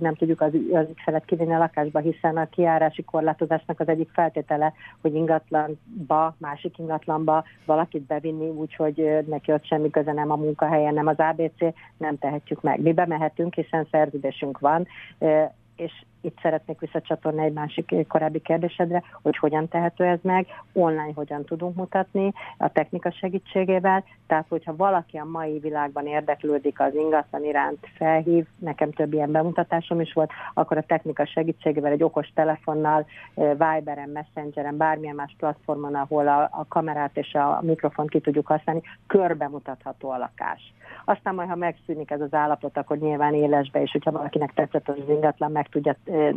nem tudjuk az, az ügyfelet kivinni a lakásba, hiszen a kiárási korlátozásnak az egyik feltétele, hogy ingatlanba, másik ingatlanba valakit bevinni, úgyhogy neki ott semmi köze nem a munkahelyen, nem az ABC, nem tehetjük meg. Mi bemehetünk, hiszen szerződésünk van, és itt szeretnék visszacsatolni egy másik korábbi kérdésedre, hogy hogyan tehető ez meg, online hogyan tudunk mutatni a technika segítségével, tehát hogyha valaki a mai világban érdeklődik az ingatlan iránt, felhív, nekem több ilyen bemutatásom is volt, akkor a technika segítségével egy okos telefonnal, Viberen, Messengeren, bármilyen más platformon, ahol a, a kamerát és a mikrofont ki tudjuk használni, körbe mutatható a lakás. Aztán majd, ha megszűnik ez az állapot, akkor nyilván élesbe, és hogyha valakinek tetszett az ingatlan, meg tudja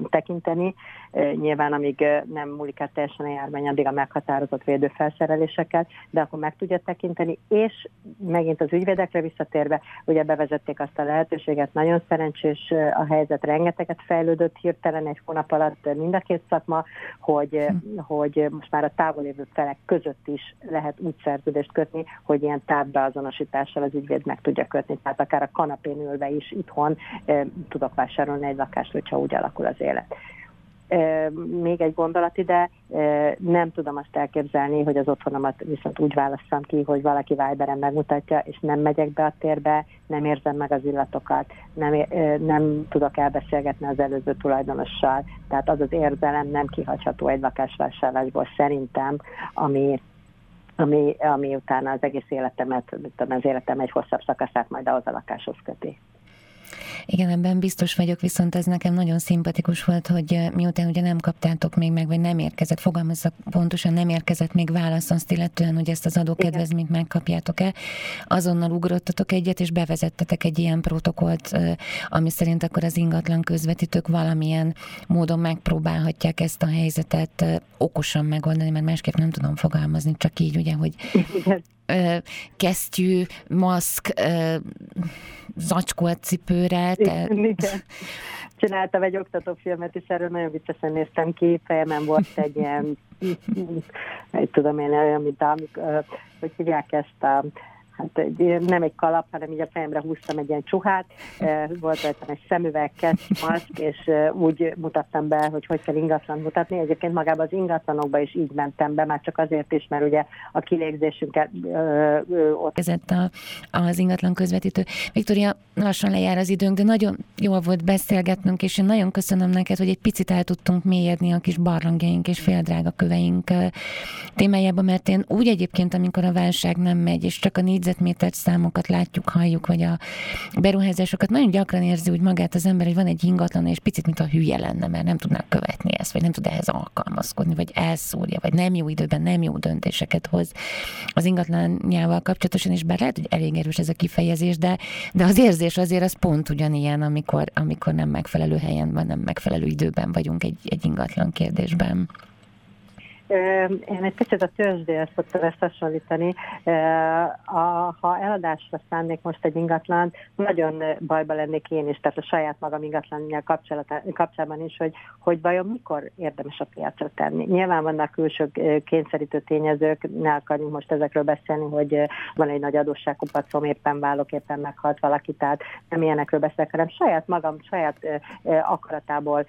tekinteni. Nyilván, amíg nem múlik el teljesen a járvány, addig a meghatározott védőfelszerelésekkel, de akkor meg tudja tekinteni, és megint az ügyvédekre visszatérve, ugye bevezették azt a lehetőséget, nagyon szerencsés a helyzet, rengeteget fejlődött hirtelen egy hónap alatt mind a két szakma, hogy, hm. hogy most már a távolévő felek között is lehet úgy szerződést kötni, hogy ilyen távbeazonosítással az ügyvéd meg tudja kötni, tehát akár a kanapén ülve is itthon tudok vásárolni egy lakást, hogyha úgy alakul az élet. Még egy gondolat ide, nem tudom azt elképzelni, hogy az otthonomat viszont úgy válasszam ki, hogy valaki Viberen megmutatja, és nem megyek be a térbe, nem érzem meg az illatokat, nem, nem tudok elbeszélgetni az előző tulajdonossal, tehát az az érzelem nem kihagyható egy lakásvásárlásból szerintem, ami, ami, ami utána az egész életemet, az életem egy hosszabb szakaszát majd ahhoz a lakáshoz köti. Igen, ebben biztos vagyok, viszont ez nekem nagyon szimpatikus volt, hogy eh, miután ugye nem kaptátok még meg, vagy nem érkezett, fogalmazzak pontosan, nem érkezett még válasz azt illetően, hogy ezt az adókedvezményt megkapjátok-e, azonnal ugrottatok egyet, és bevezettetek egy ilyen protokollt, eh, ami szerint akkor az ingatlan közvetítők valamilyen módon megpróbálhatják ezt a helyzetet eh, okosan megoldani, mert másképp nem tudom fogalmazni, csak így ugye, hogy kesztyű, maszk, zacskolt cipőre. Te... Igen, Csináltam egy oktatófilmet, és erről nagyon viccesen néztem ki, fejemen volt egy ilyen, egy tudom én, olyan, mint amikor, hogy hívják ezt a hát egy, nem egy kalap, hanem így a fejemre húztam egy ilyen csuhát, volt rajtam egy szemüveg, kesz, maszk, és úgy mutattam be, hogy hogy kell ingatlan mutatni. Egyébként magában az ingatlanokba is így mentem be, már csak azért is, mert ugye a kilégzésünket ott... Kezett a, az ingatlan közvetítő. Viktória, lassan lejár az időnk, de nagyon jól volt beszélgetnünk, és én nagyon köszönöm neked, hogy egy picit el tudtunk mélyedni a kis barlangjaink és féldrága köveink témájába, mert én úgy egyébként, amikor a válság nem megy, és csak a négyzet négyzetméter számokat látjuk, halljuk, vagy a beruházásokat, nagyon gyakran érzi úgy magát az ember, hogy van egy ingatlan, és picit, mint a hülye lenne, mert nem tudnak követni ezt, vagy nem tud ehhez alkalmazkodni, vagy elszúrja, vagy nem jó időben nem jó döntéseket hoz az ingatlanjával kapcsolatosan, és bár lehet, hogy elég erős ez a kifejezés, de, de az érzés azért az pont ugyanilyen, amikor, amikor nem megfelelő helyen van, nem megfelelő időben vagyunk egy, egy ingatlan kérdésben. Én egy kicsit a tőzsdéhez szoktam ezt hasonlítani. Ha eladásra szánnék most egy ingatlan, nagyon bajba lennék én is, tehát a saját magam ingatlanjával kapcsolatban is, hogy, hogy vajon mikor érdemes a piacra tenni. Nyilván vannak külső kényszerítő tényezők, ne akarjunk most ezekről beszélni, hogy van egy nagy adósságkupacom, éppen válok, éppen meghalt valaki, tehát nem ilyenekről beszélek, hanem saját magam, saját akaratából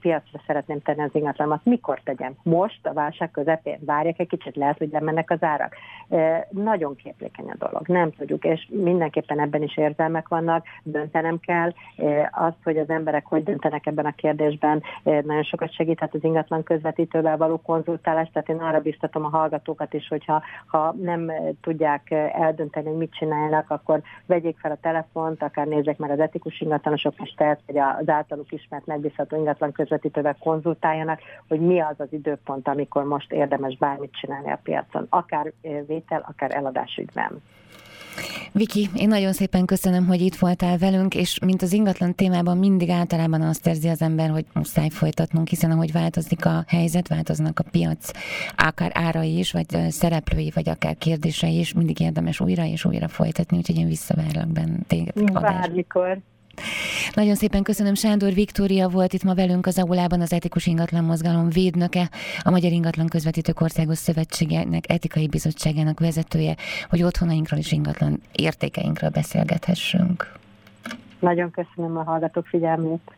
piacra szeretném tenni az ingatlanomat. Mikor tegyem? Most a válság válság közepén várják egy kicsit, lehet, hogy lemennek az árak. Nagyon képlékeny a dolog, nem tudjuk, és mindenképpen ebben is érzelmek vannak, döntenem kell. Azt, hogy az emberek hogy döntenek ebben a kérdésben, nagyon sokat segíthet az ingatlan közvetítővel való konzultálás, tehát én arra biztatom a hallgatókat is, hogyha ha nem tudják eldönteni, hogy mit csinálnak, akkor vegyék fel a telefont, akár nézzék meg az etikus ingatlanosok tehet, vagy az általuk ismert megbízható ingatlan közvetítővel konzultáljanak, hogy mi az az időpont, amikor most érdemes bármit csinálni a piacon, akár vétel, akár eladás ügyben. Viki, én nagyon szépen köszönöm, hogy itt voltál velünk, és mint az ingatlan témában mindig általában azt érzi az ember, hogy muszáj folytatnunk, hiszen ahogy változik a helyzet, változnak a piac, akár árai is, vagy szereplői, vagy akár kérdései is, mindig érdemes újra és újra folytatni, úgyhogy én visszavárlak benne téged. Bármikor. Nagyon szépen köszönöm. Sándor Viktória volt itt ma velünk az aulában az Etikus Ingatlan Mozgalom védnöke, a Magyar Ingatlan Közvetítők Országos Szövetségének etikai bizottságának vezetője, hogy otthonainkról és ingatlan értékeinkről beszélgethessünk. Nagyon köszönöm a hallgatók figyelmét.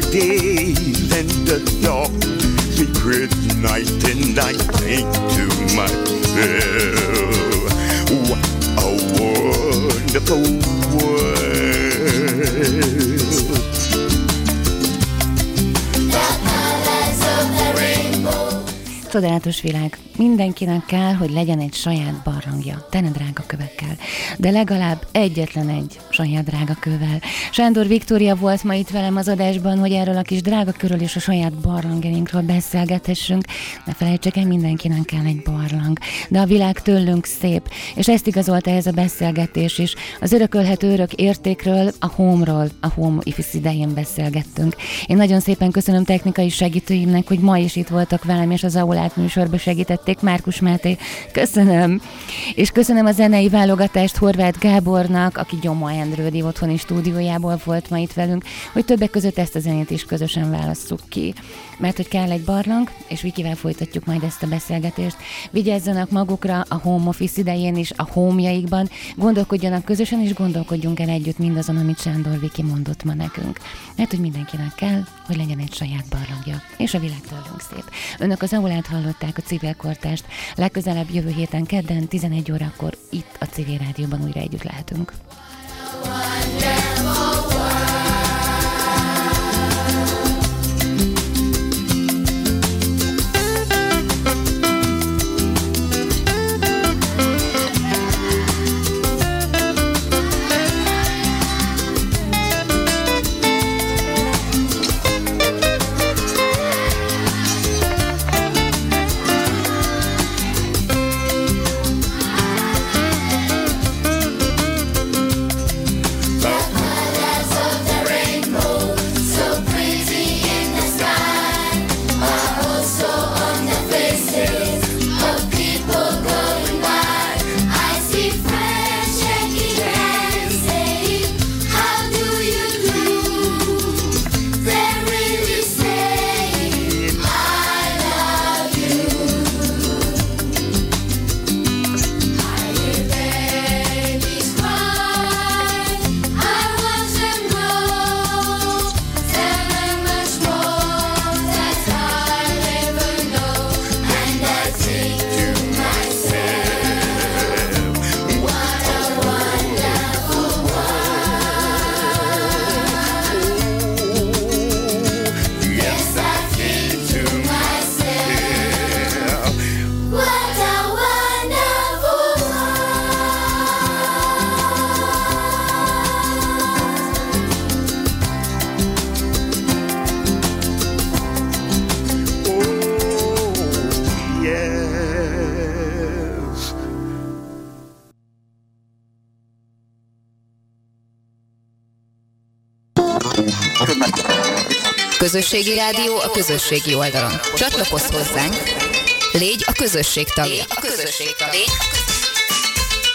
Days and the dark secret night, and I think to myself, what a wonderful world. Csodálatos világ. Mindenkinek kell, hogy legyen egy saját barlangja, te ne drága kövekkel, de legalább egyetlen egy saját drága kővel. Sándor Viktória volt ma itt velem az adásban, hogy erről a kis drága körül és a saját barlangjainkról beszélgethessünk. Ne felejtsek el, mindenkinek kell egy barlang. De a világ tőlünk szép, és ezt igazolta ez a beszélgetés is. Az örökölhető örök értékről, a home-ról, a home ifis idején beszélgettünk. Én nagyon szépen köszönöm technikai segítőimnek, hogy ma is itt voltak velem, és az Aulát műsorba segítették. Márkus Máté, köszönöm. És köszönöm a zenei válogatást Horváth Gábornak, aki Gyoma Endrődi otthoni stúdiójából volt ma itt velünk, hogy többek között ezt a zenét is közösen válasszuk ki. Mert hogy kell egy barlang, és Vikivel folytatjuk majd ezt a beszélgetést. Vigyázzanak magukra a home office idején is, a homejaikban, gondolkodjanak közösen, és gondolkodjunk el együtt mindazon, amit Sándor Viki mondott ma nekünk. Mert hogy mindenkinek kell, hogy legyen egy saját barlangja. És a világ tőlünk szép. Önök az aulát hallották a civil kortást. Legközelebb jövő héten kedden 11 órakor itt a civil rádióban újra együtt lehetünk. Közösségi rádió a közösségi oldalon. Csatlakozz hozzánk! Légy a közösség tagja. Légy a közösség tagja.